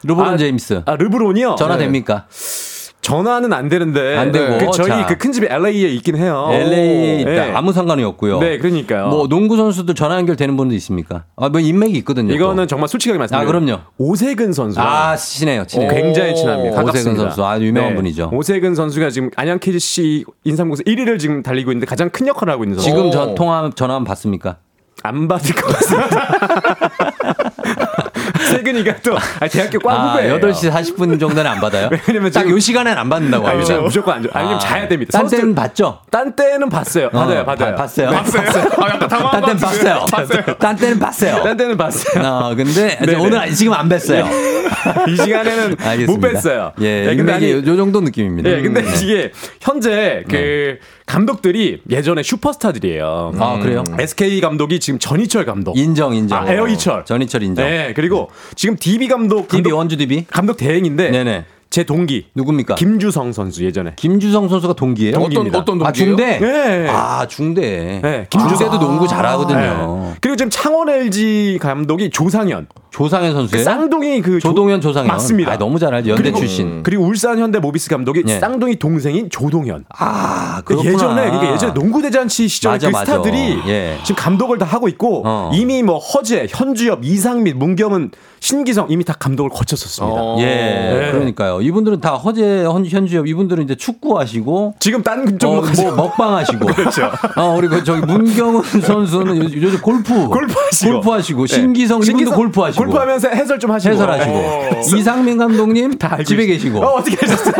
르브론 아, 제임스 아 르브론이요? 전화 네. 됩니까? 전화는 안 되는데 안 되고, 그 저희 자. 그 큰 집이 LA에 있긴 해요. LA에 있다 네. 아무 상관이 없고요. 네, 그러니까요. 뭐 농구 선수들 전화 연결되는 분도 있습니까? 아 뭐 인맥이 있거든요. 이거는 또. 정말 솔직하게 말씀드려요. 아 그럼요. 오세근 선수. 아 친해요, 친해요. 굉장히 친합니다. 오세근 가깝습니다. 선수 아주 유명한 분이죠. 오세근 선수가 지금 안양 KGC 인삼공사 1위를 지금 달리고 있는데 가장 큰 역할을 하고 있는 선수. 지금 오. 전 통화 전화 한번 받습니까? 안 받을 것 같습니다. 세근이가 또 아니, 대학교 과 아, 후배예요. 8시 40분 정도는 안 받아요? 왜냐면 딱 요 시간엔 안 받는다고 아니, 하죠. 무조건 안 줘. 아니면 자야 됩니다. 딴 때는 봤죠? 딴 때는 봤어요. 받아요, 받아요. 바- 봤어요. 봤어요? 아, 약간 딴 때는. 봤어요. 봤어요. 딴 때는 봤어요. 딴 때는 봤어요. 어, 근데 네네. 오늘 지금 안 뵀어요. 이 시간에는 알겠습니다. 못 뺐어요. 예, 네, 근데 아니, 이게 요 정도 느낌입니다. 예, 근데 네. 이게 현재 그 감독들이 예전에 슈퍼스타들이에요. 아, 그래요? SK 감독이 지금 전희철 감독. 인정, 인정. 아, 에어이철. 전희철 인정. 네, 그리고 지금 DB 감독, DB 감독, 원주 DB? 감독 대행인데 네네. 제 동기 누굽니까? 김주성 선수 예전에. 김주성 선수가 동기예요? 어떤 동기입니다. 어떤 아, 동기예요? 중대? 네. 아, 중대. 네, 중대도 농구 잘하거든요. 네. 그리고 지금 창원 LG 감독이 조상현. 조상현 선수예요? 쌍둥이 그 조- 조동현, 조상현. 맞습니다. 아, 너무 잘 알죠. 연대 그리고- 출신. 그리고 울산 현대 모비스 감독이 예. 쌍둥이 동생인 조동현. 아, 그렇구나. 예전에 그러니까 예전에 농구 대잔치 시절 맞아, 그 맞아. 스타들이 예. 지금 감독을 다 하고 있고 어. 이미 뭐 허재, 현주엽, 이상민, 문경은 신기성 이미 다 감독을 거쳤었습니다. 어. 예, 네. 그러니까요. 이분들은 다 허재, 헌- 현주엽, 이분들은 이제 축구 하시고, 지금 딴 어, 쪽으로 가죠. 뭐 먹방 하시고. 그렇죠. 어, 그리고 저기 문경은 선수는 요- 요즘 골프. 골프 하시고. 골프 하시고. 네. 신기성 이분도 골프 하시고. 골프하면서 해설 좀 하시고. 해설하시고. 네. 이상민 감독님 다 집에 있- 계시고. 어, 어떻게 하셨어요?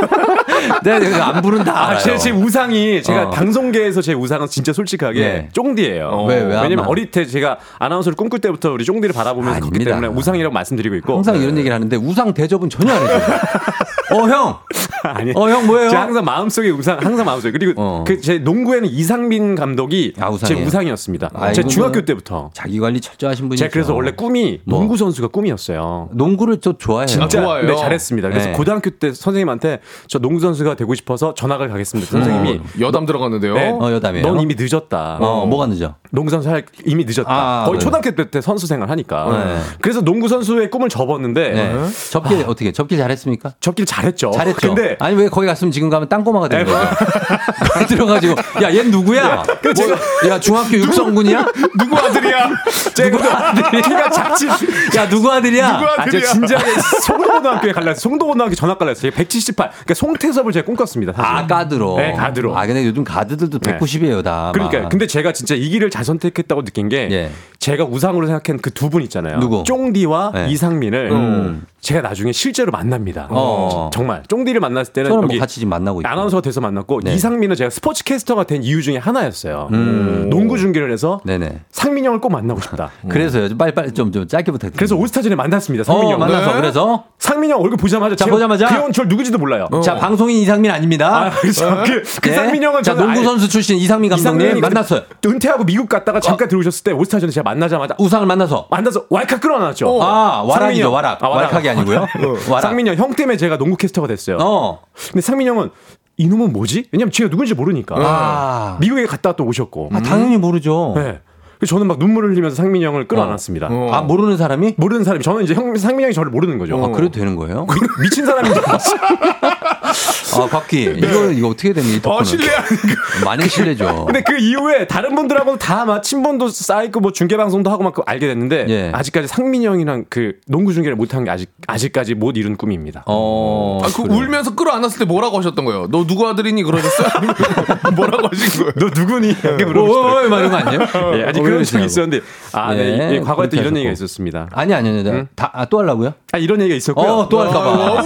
네, 네, 안 부른 다 아. 제, 제 우상이 제가 어. 방송계에서 제 우상은 진짜 솔직하게 네. 쫑디예요. 왜, 왜 왜냐면? 어릴 때 제가 아나운서를 꿈꿀 때부터 우리 쫑디를 바라보면서 컸기 아닙니다. 때문에 우상이라고 말씀드리고 있고. 항상 이런 얘기를 하는데 우상 대접은 전혀 안 해줘요. 어, 형! 아니. 어, 형 뭐예요? 제가 항상 마음속에 우상, 항상 마음속에. 그리고 어. 그제 농구에는 이상민 감독이 아, 제 우상이에요? 우상이었습니다. 아이고, 제 중학교 그- 때부터. 자기 관리 철저하신 분이죠. 제가 그래서 원래 꿈이 뭐. 농구 선수가 꿈이었어요. 농구를 또 좋아해요. 진짜 좋아해요. 네, 잘했습니다. 그래서 네. 고등학교 때 선생님한테 저 농구 선수가 되고 싶어서 전학을 가겠습니다. 선생님이 여담 들어갔는데요. 네, 어, 여담이에요. 넌 이미 늦었다. 어, 뭐가 늦어? 농구 선수 할 이미 늦었다. 아, 거의 네. 초등학교 때, 때 선수 생활 하니까. 네. 그래서 농구 선수의 꿈을 접었는데 네. 접길 어떻게 접길 잘했습니까? 접길 잘했죠. 잘했죠. 근데 아니 왜 거기 갔으면 지금 가면 땅꼬마가 되는 거죠. 거기 들어가지고 야 얘 누구야? 그 제가- 뭐, 야 중학교 육성군이야? 누구 아들이야? 제가 근데 키가 작지. 야 누구 아들이야? 누구 아, 아들이야? 진지하게 송도고등학교에 갈라. 송도고등학교 전학 갈라 했어요. 178. 그러니까 송태 섭을 제가 꿈꿨습니다. 사실. 아 가드로. 네, 가드로. 아 근데 요즘 가드들도 네. 190이에요 다. 그러니까 막. 근데 제가 진짜 이 길을 잘 선택했다고 느낀 게 예. 제가 우상으로 생각한 그 두 분 있잖아요. 누구? 쫑디와 네. 이상민을 음. 제가 나중에 실제로 만납니다. 어. 정말 쫑디를 만났을 때는 저는 뭐 여기 같이 지금 만나고 있고. 아나운서가 돼서 만났고 네. 이상민은 제가 스포츠 캐스터가 된 이유 중에 하나였어요. 음. 농구 중계를 해서 네네. 상민 형을 꼭 만나고 싶다. 그래서요. 좀 빨리 빨리 좀, 좀 짧게 부탁드립니다. 그래서 올스타전에 만났습니다. 상민형. 어, 만나서 그래서 상민 형 얼굴 보자마자 자, 보자마자. 그 형은 절 누구지도 몰라요. 자, 방송인 이상민 아닙니다. 아, 그렇죠. 그, 그 네. 상민 형은 자, 저는 농구 선수 출신 이상민 감독님 이상민이 만났어요. 은퇴하고 미국 갔다가 잠깐 들어오셨을 때 올스타전에 제가 만나자마자 우상을 만나서 만나서 왈칵 끌어놨죠. 아, 와락이죠, 상민형. 와락. 아, 왈칵이 아니고요. 와락. 상민형 형 때문에 제가 농구 캐스터가 됐어요. 어. 근데 상민형은 이놈은 뭐지? 왜냐면 제가 누군지 모르니까. 아. 미국에 갔다 또 오셨고. 아, 당연히 모르죠. 네. 그래서 저는 막 눈물을 흘리면서 상민 형을 끌어안았습니다. 아, 모르는 사람이? 모르는 사람이 저는 이제 형 상민 형이 저를 모르는 거죠. 아, 그래도 되는 거예요? 미, 친 사람인 줄 알았어. 아, 박기. 이거, 이거 어떻게 되니? 이 어, 토크는. 실례 많이 실례죠. 근데 그 이후에 다른 분들하고는 다막 친분도 쌓이고 뭐 중계 방송도 하고 막 알게 됐는데 예. 아직까지 상민 형이랑 그 농구 중계를 못한 게 아직 아직까지 못 이룬 꿈입니다. 어. 아, 그 울면서 끌어안았을 때 뭐라고 하셨던 거예요? 너 누구 아들이니 그러셨어요? 뭐라고 하신 거예요? 너 누구니? 이렇게 어, 물어보시더라고요. 막 이런 거 아니에요? 예, 아직 어, 그런 왜 적이. 있었는데 아, 네. 예, 이- 이 과거에 또 이런 얘기가. 있었습니다. 아니, 아니, 아니. 다, 아, 또 하려고요? 아, 이런 얘기가 있었고요. 어, 또 할까 봐.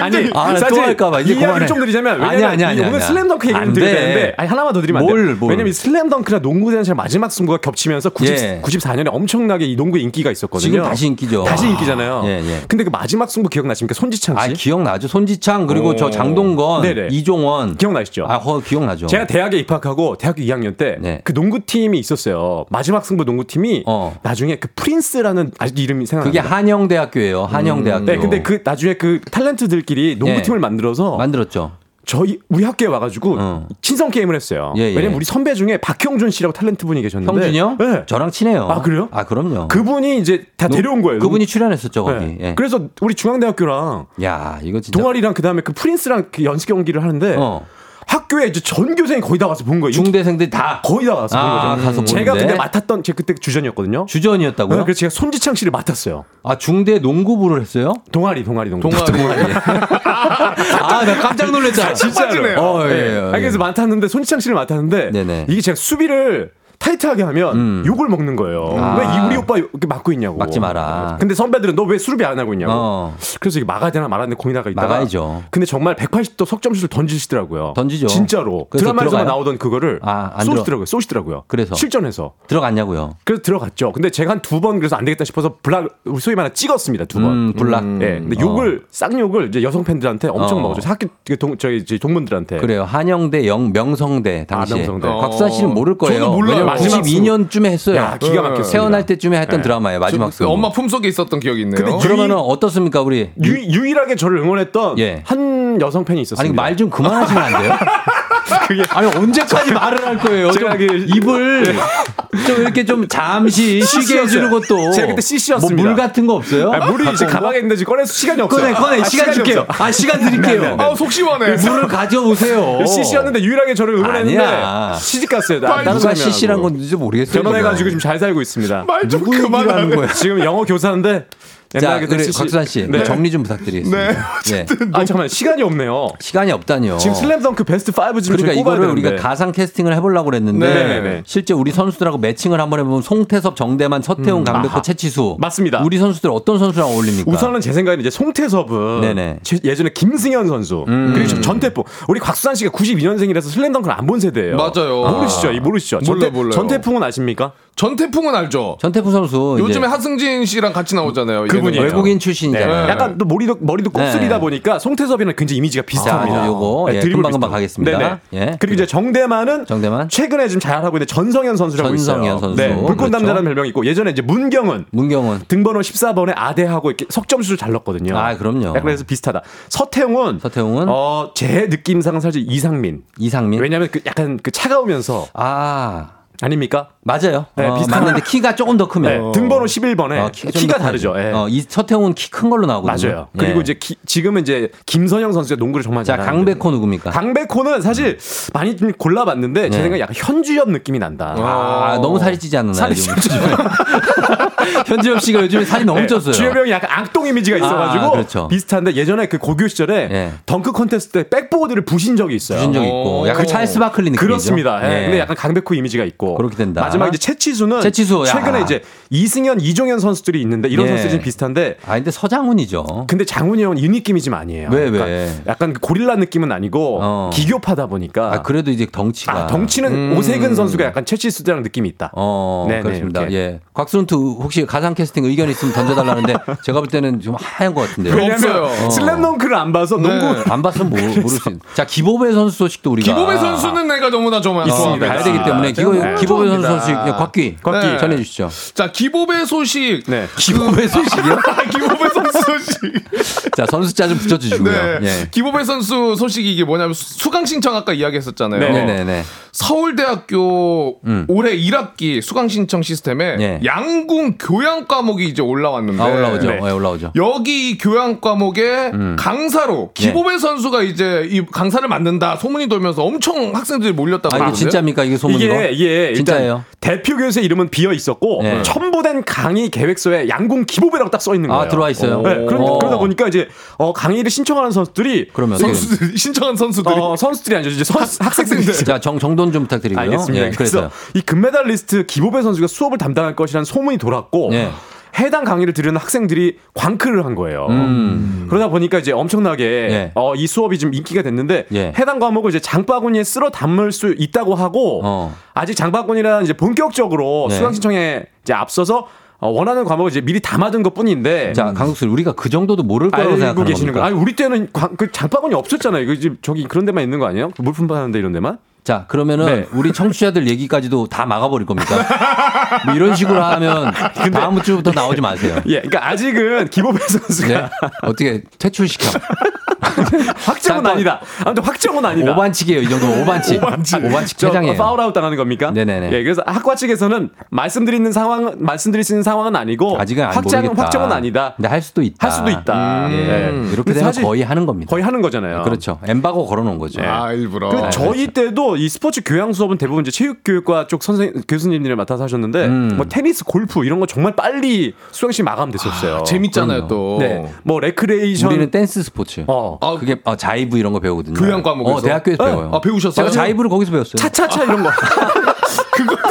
아니, 아, 사실 또 할까봐. 이제 이 이야기를. 좀 드리자면 아니야, 왜냐면 아니야, 아니야, 오늘. 슬램덩크 얘기를 안좀 드려야 돼. 되는데 아니 하나만 더 드리면 안 뭘, 돼요. 뭘. 왜냐면 이 슬램덩크랑 농구 대전의 마지막 승부가 겹치면서 90, 예. 94년에 엄청나게 이 농구 인기가 있었거든요. 지금 다시 인기죠. 다시 인기잖아요. 예, 예. 근데 그 마지막 승부 기억나십니까? 손지창 씨. 아, 기억나죠. 손지창, 그리고 오. 저 장동건, 네네. 이종원. 기억나시죠? 아, 어, 기억나죠. 제가 대학에 입학하고 대학교 2학년 때그 네. 농구팀 이 있었어요. 마지막 승부 농구팀이 나중에 그 프린스라는 아직도 이름이 어. 그게. 한영대학교예요. 한영대학교. 네, 근데 그 나중에 그 탤런트들끼리 농구팀을 예. 만들어서 만들었죠. 저희 우리 학교에 와가지고 친선 게임을 했어요. 예, 예. 왜냐면 우리 선배 중에 박형준 씨라고 탤런트 분이 계셨는데 형준이요? 네. 저랑 친해요. 아 그래요? 아, 그럼요. 그분이 이제 다 노- 데려온 거예요. 그분이 출연했었죠, 거기. 네. 예. 그래서 우리 중앙대학교랑 야, 이거 진짜. 동아리랑 그 다음에 그 프린스랑 그 연습 경기를 하는데 어. 학교에 이제 전 교생이 거의 다 와서 본 거예요. 중대생들이 다 거의 다 와서 아, 본 거죠. 가서 제가. 근데 맡았던 제 그때 주전이었거든요. 주전이었다고요? 네, 그래서 제가 손지창 씨를 맡았어요. 아, 중대 농구부를 했어요? 동아리, 동아리, 농구. 동아리. 아, 나 깜짝 놀랐잖아. 진짜로. 어, 예, 네. 예, 아니, 그래서 맡았는데 손지창 씨를 맡았는데 네네. 이게 제가 수비를 타이트하게 하면 욕을 먹는 거예요. 아. 왜이 우리 오빠 이렇게 막고 있냐고. 막지 마라. 근데 선배들은 너 왜 수비 안 하고 있냐고. 어. 그래서 이게 막아야 되나 말아야 되나 고민하다가 있다가 막아야죠. 근데 정말 180도 석점슛을 던지시더라고요. 던지죠. 진짜로. 드라마에서만? 나오던 그거를 아, 안 쏘시더라고요. 쏘시더라고요. 그래서? 실전에서. 들어갔냐고요. 그래서 들어갔죠. 근데 제가 한 두 번 그래서 안 되겠다 싶어서 블락 소위 말해 찍었습니다. 두 번. 음, 블락. 예. 근데 어. 욕을 쌍욕을 이제 여성 팬들한테 엄청 어. 먹었죠. 학교 그동 저희 동문들한테. 그래요. 한영대 영 명성대 당시에. 아, 명성대. 곽수아 씨는 모를 거예요. 저도 몰라요. 마지막 92년쯤에 했어요. 야, 기가 막혔습니다. 태어날 때쯤에 했던 네. 드라마예요. 마지막 저- 승부. 엄마 품속에 있었던 기억이 있네요. 근데 그러면은 어떻습니까, 우리? 유, 유일하게 저를 응원했던 예. 한 여성 팬이 있었습니다. 아니 말 좀 그만하시면 안 돼요? 그게 아니 언제까지 말을 할 거예요? 좀 제가 그- 입을 좀 이렇게 좀 잠시 쉬게. 해주는 것도 제가 그때 CC였습니다. 뭐 물 같은 거 없어요? 아, 물이 이제? 가방에 있는데 지금 꺼내서 시간이 없어요. 꺼내 꺼내 아, 시간 줄게요. 없어. 아 시간 드릴게요. 네, 네, 네. 아, 속 시원해. 물을 가져오세요. CC였는데 유일하게 저를 응원했는데 아니야. 시집 갔어요. 누가 CC란 건지 모르겠어요. 결혼해가지고 지금 잘 살고 있습니다. 말좀 누구 얘기를 하는 그만하네. 거야? 지금 영어 교사인데 자, 그래, CC 곽수산 씨 네. 정리 좀 부탁드리겠습니다. 네. 예. 아 잠깐만 시간이 없네요. 시간이 없다니요. 지금 슬램덩크 베스트 5 지금 그러니까 이거를 우리가 되는데. 가상 캐스팅을 해보려고 그랬는데 네, 네, 네. 실제 우리 선수들하고 매칭을 한번 해보면 송태섭, 정대만, 서태웅, 강백호, 아하. 최치수 맞습니다. 우리 선수들 어떤 선수랑 어울립니까? 우선은 제 생각에는 이제 송태섭은 네네. 제- 예전에 김승현 선수 음. 그리고 전태풍 우리 곽수산 씨가 92년생이라서 슬램덩크를 안 본 세대예요. 맞아요. 모르시죠? 이 모르시죠? 몰라요, 전태, 몰라요. 전태풍은 아십니까? 전태풍은 알죠. 전태풍 선수 요즘에 하승진 씨랑 같이 나오잖아요. 그분이에요. 외국인 네. 출신이잖아요. 약간 또 머리도 머리도 곱슬이다 네. 보니까 송태섭이랑 굉장히 이미지가 비슷합니다. 자, 요거, 네, 예, 드리블 금방 금방 비슷하고. 가겠습니다. 네네. 예. 그리고 이제 정대만은 정대만, 최근에 좀 잘하고 있는 전성현 선수라고 전성현 있어요. 선수. 네, 불꽃 그렇죠. 남자라는 별명이 있고 예전에 이제 문경은 문경은 등번호 14번에 아대하고 이렇게 석점슛을 잘 넣었거든요. 아, 그럼요. 약간 그래서 비슷하다. 서태웅은 서태웅은 어, 제 느낌상은 사실 이상민. 이상민. 왜냐면 그 약간 그 차가우면서 아 아닙니까? 맞아요. 네, 어, 맞는데 키가 조금 더 크면 네, 등번호 11번에 어, 키가, 좀더 다르죠. 예. 어, 이 서태웅은 키 큰 걸로 나오거든요. 맞아요. 그리고 예. 이제 기- 지금은 이제 김선영 선수가 농구를 정말 자. 강백호 누굽니까? 강백호는 사실 많이 좀 골라봤는데 제 네. 생각에 약간 현주엽 느낌이 난다. 아, 너무 살이 찌지 않나요? 살이 요즘? 현지엽 씨가 요즘에 살이 너무 쪘어요. 주엽 형이 약간 악동 이미지가 있어가지고 아, 그렇죠. 비슷한데 예전에 그 고교 시절에 예. 덩크 콘테스트 때 백보드를 부신 적이 있어요. 부신 적 있고 약간 오. 찰스 바클리 느낌이죠. 그렇습니다. 근데 약간 강백호 이미지가 있고 그렇게 된다. 마지막 이제 채치수는 채치수, 야. 최근에 이제 이승현, 이종현 선수들이 있는데 이런 예. 선수들이 좀 비슷한데 아 근데 서장훈이죠. 근데 장훈이 형은 이 느낌이 좀 아니에요. 왜, 왜? 그러니까 약간 그 고릴라 느낌은 아니고 어. 기교파다 보니까 아 그래도 이제 덩치가 아, 덩치는 음. 오세근 선수가 약간 채치수랑 느낌이 있다. 어, 네네, 그렇습니다. 이렇게. 예. 곽순투 혹시 가상 캐스팅 의견 있으면 던져달라는데 제가 볼 때는 좀 하얀 것 같은데요. 왜냐면 어. 슬램덩크를 안 봐서 농구 안 봤으면 모르, 모를 수 있. 자 기보배 선수 소식도 우리가 기보배 선수는 내가 너무나 좀 있습니다. 가야 되기 때문에 기보, 네. 기보배 선수. 소식 예, 곽기 곽기. 네. 전해 주시죠. 자 기보배 소식. 네. 기보배 소식이요? 기보배 소식. 자 선수자 좀 붙여주시고요. 네. 예. 기보배 선수 소식이 이게 뭐냐면 수- 수강 신청 아까 이야기했었잖아요. 네네네. 서울대학교 올해 1학기 수강 신청 시스템에 음. 예. 양궁 교양 과목이 이제 올라왔는데 아 올라오죠. 네. 예, 올라오죠. 여기 이 교양 과목에 음. 강사로 예. 기보배 선수가 이제 이 강사를 만든다 소문이 돌면서 엄청 학생들이 몰렸다고 아 이게 진짜입니까 이게 소문이고? 이게 이게 진짜예요. 대표 교수의 이름은 비어 있었고 네. 첨부된 강의 계획서에 양궁 기보배라고 딱 써 있는 아, 거예요. 들어와 있어요? 네, 그러, 어. 그러다 보니까 이제 어, 강의를 신청하는 선수들이 그러면 선수들이 신청한 선수들이 어, 선수들이 아니죠 이제 선, 학생들. 자 정, 정돈 좀 부탁드리고요. 알겠습니다. 예, 그래서 그래서요. 이 금메달리스트 기보배 선수가 수업을 담당할 것이라는 소문이 돌았고 예. 해당 강의를 들으는 학생들이 광크를 한 거예요. 음. 그러다 보니까 이제 엄청나게 예. 어, 이 수업이 좀 인기가 됐는데 예. 해당 과목을 이제 장바구니에 쓸어 담을 수 있다고 하고 어. 아직 장바구니라는 이제 본격적으로 네. 수강 신청에 이제 앞서서 어, 원하는 과목을 이제 미리 담아둔 것 뿐인데 자 강국수 우리가 그 정도도 모를 거라고 알고 생각하는 계시는 겁니까? 거. 아니 우리 때는 과- 그 장바구니 없었잖아요. 지금 저기 그런 데만 있는 거 아니에요? 그 물품 파는 데 이런 데만? 자, 그러면은 네. 우리 청취자들 얘기까지도 다 막아버릴 겁니까? 뭐 이런 식으로 하면 다음 주부터 나오지 마세요. 예, 그러니까 아직은 기보배 선수가 네? 어떻게 퇴출시켜? 확정은. 아니다. 아무튼 확정은 아니다. 오반칙이에요. 이 정도면 오반칙. 오반칙, 저 퇴장이에요. 파울아웃 당하는 겁니까? 네네네. 예, 그래서 학과 측에서는 말씀드리는 상황, 말씀드릴 수 있는 상황은 아니고 아직은 안 확정, 모르겠다. 확정은 아니다. 근데 할 수도 있다. 할 수도 있다. 예. 예. 이렇게 근데 되면 거의 하는 겁니다. 거의 하는 거잖아요. 그렇죠. 엠바고 걸어놓은 거죠. 아 일부러. 그 저희 때도 이 스포츠 교양 수업은 대부분 이제 체육교육과 쪽 선생 교수님들이 맡아서 하셨는데 음. 뭐 테니스, 골프 이런 거 정말 빨리 수강신청 마감 됐었어요. 재밌잖아요 또. 네, 뭐 레크레이션 우리는 댄스 스포츠. 어. 아, 그게 어, 자이브 이런 거 배우거든요. 교양 과목에서? 어, 대학교에서 네. 배워요. 아 배우셨어요? 제가 자이브를 거기서 배웠어요. 차차차 이런 거.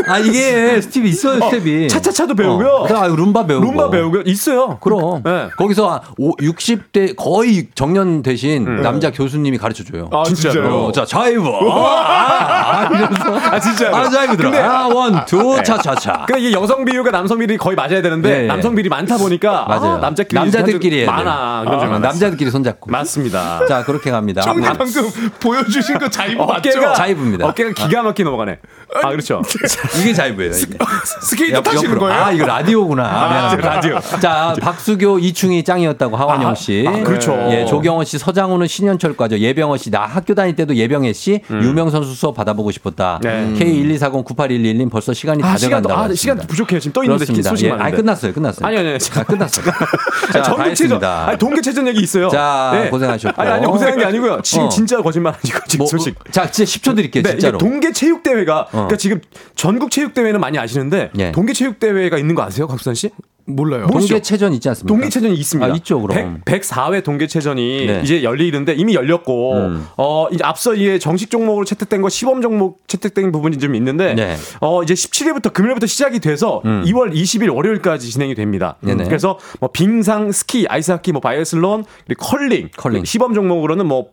아 이게 스텝이 있어요, 스텝이. 차차차도 배우고요. 어, 그다음에 룸바 배우고. 룸바 배우고 있어요. 그럼 네. 거기서 60대 거의 정년 되신 남자 교수님이 가르쳐 줘요. 아 진짜요? 어, 자 자이브. 아, 아, 아, 이러면서 아 진짜. 아 자이브 들어. 아 one, two, 차차차. 근데 이게 여성 비율과 남성 비율이 거의 맞아야 되는데 예, 예. 남성 비율이 많다 보니까 맞아요. 아, 남자끼리 남자들끼리 많아. 그런 줄 어, 알았어. 남자들끼리 손잡고. 맞습니다. 자 그렇게 갑니다. 아, 방금 보여주신 거 자이브 맞죠? 자이브입니다. 어깨가 기가 막히게 넘어가네. 아 그렇죠. 이게 자이브예요. 이게. 스케이트 옆- 타시는. 거예요? 아 이거 라디오구나. 아, 미안합니다. 라디오. 자 박수교 이충이 짱이었다고 하완영 씨. 아, 그렇죠. 예, 조경원 씨, 서장훈은 신현철 과죠. 예병원 씨, 나 학교 다닐 때도 예병혜 씨, 유명 선수 수업 받아보고 싶었다. 네. K124098111님 벌써 시간이 다아 시간 돼간다고. 아. 시간 부족해요. 지금 떠 있는데 그렇습니다. 소식 예. 아니 끝났어요, 끝났어요. 아니 아니. 아, 끝났어요. 자, 다. 했습니다. 아니 동계체전 얘기 있어요. 자, 고생하셨고. 아니 아니 고생한 게 아니고요. 지금 어. 진짜 거짓말 아니고 지금 뭐, 소식. 자, 진짜 10초 드릴게요, 네, 진짜로. 동계 체육 대회가 그러니까 지금 전국 체육 대회는 많이 아시는데 예. 동계 체육 대회가 있는 거 아세요, 곽수산 씨? 몰라요. 동계체전 있지 않습니까? 동계체전이 있습니다. 아, 있죠, 그럼. 100, 104회 동계체전이 네. 이제 열리는데 이미 열렸고, 음. 어, 이제 앞서 이게 정식 종목으로 채택된 거 시범 종목 채택된 부분이 좀 있는데, 네. 어, 이제 17일부터 금요일부터 시작이 돼서 음. 2월 20일 월요일까지 진행이 됩니다. 네네. 그래서 뭐 빙상, 스키, 아이스하키, 뭐 바이애슬론, 그리고 컬링, 컬링. 시범 종목으로는 뭐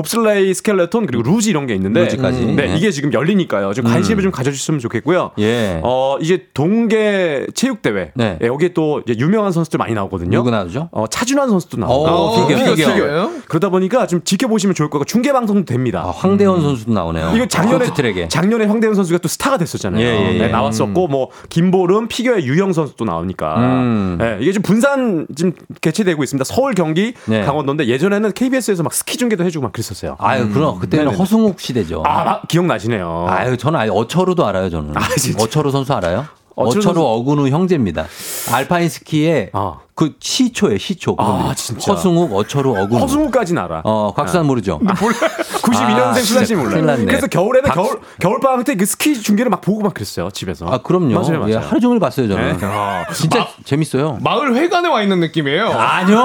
봅슬레이, 스켈레톤 그리고 루지 이런 게 있는데 루지까지. 네, 네. 이게 지금 열리니까요. 좀 관심을 좀 가져주셨으면 좋겠고요. 예. 어, 이제 동계 체육 대회. 네. 여기에 또 이제 유명한 선수들 많이 나오거든요. 누구 나오죠? 어, 차준환 선수도 나오고. 어, 피겨, 피겨, 피겨. 피겨예요? 그러다 보니까 좀 지켜보시면 좋을 거고 중계 방송도 됩니다. 아, 황대헌 선수도 나오네요. 이거 작년에 트랙에. 작년에 황대헌 선수가 또 스타가 됐었잖아요. 예, 예, 예. 네, 나왔었고 뭐 김보름 피겨의 유영 선수도 나오니까. 음. 네, 이게 좀 분산 지금 개최되고 있습니다. 서울, 경기, 네. 강원도인데 예전에는 KBS에서 막 스키 중계도 해주고 막 그랬 었어요. 아유, 그럼 그때는 네네네. 허승욱 시대죠. 아, 막 기억나시네요. 아유, 저는 아예 어철우도 알아요, 저는. 아, 진짜? 어철우 선수 알아요? 어철우 어철우 선수- 어근우 형제입니다. 알파인 스키에 어. 그 시초에 시초. 아, 진짜. 허승욱, 어철우, 어근. 허승욱까지는 알아. 어, 곽수산 모르죠. 몰라. 92년생 아, 수산 씨 진짜 몰라요. 큰일 났네. 그래서 겨울에는 박- 겨울 겨울 방학 때 그 스키 중계를 막 보고 막 그랬어요 집에서. 아, 그럼요. 맞아요, 맞아요. 예, 하루 종일 봤어요, 저는. 네. 진짜 재밌어요. 마을 회관에 와 있는 느낌이에요. 아니요.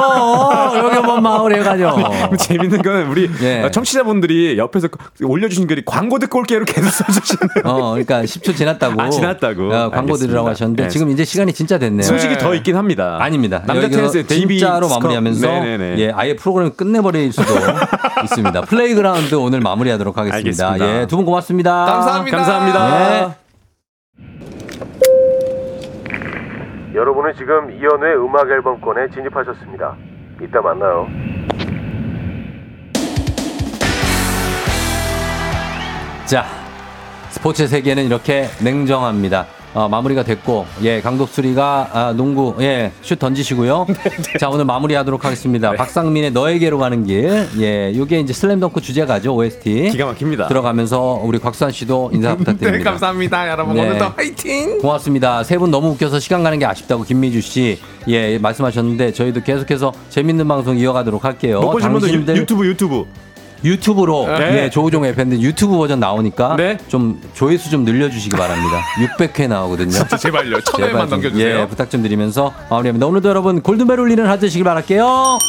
여기 한번 마을에 가죠. 재밌는 건 우리 예. 청취자분들이 옆에서 올려주신 글이 광고 듣고 올게로 계속 써주시는. 어, 그러니까 10초 지났다고. 아, 지났다고. 어, 광고 들으라고 알겠습니다. 하셨는데 네. 지금 이제 시간이 진짜 됐네요. 소식이 더 있긴 합니다. 아닙니다. 남자 여기서 테니스의 데이비 진짜로. 마무리하면서 네네네. 예, 아예 프로그램 끝내버릴 수도 있습니다. 플레이그라운드 오늘 마무리하도록 하겠습니다. 알겠습니다. 예, 두 분 고맙습니다. 감사합니다. 감사합니다. 예. 여러분은 지금 이연우의 음악 앨범권에 진입하셨습니다. 이따 만나요. 자, 스포츠 세계는 이렇게 냉정합니다. 어, 마무리가 됐고, 예, 강독수리가 아, 농구, 예, 슛 던지시고요. 자, 오늘 마무리하도록 하겠습니다. 박상민의 너에게로 가는 길, 예, 요게 이제 슬램덩크 주제가죠, OST. 기가 막힙니다. 들어가면서 우리 곽수환 씨도 인사 네, 부탁드립니다. 감사합니다. 여러분 네. 오늘도 화이팅! 고맙습니다. 세 분 너무 웃겨서 시간 가는 게 아쉽다고 김미주 씨, 예, 말씀하셨는데 저희도 계속해서 재밌는 방송 이어가도록 할게요. 못 보신 분들 유- 유튜브 유튜브. 유튜브로 네. 예, 조우종 FM들 유튜브 버전 나오니까 네. 좀 조회수 좀 늘려주시기 바랍니다. 600회 나오거든요. 진짜 제발요. 천 회만 제발 좀, 넘겨주세요. 예, 부탁 좀 드리면서 마무리합니다. 오늘도 여러분 골든벨 울리는 하루 되시길 바랄게요.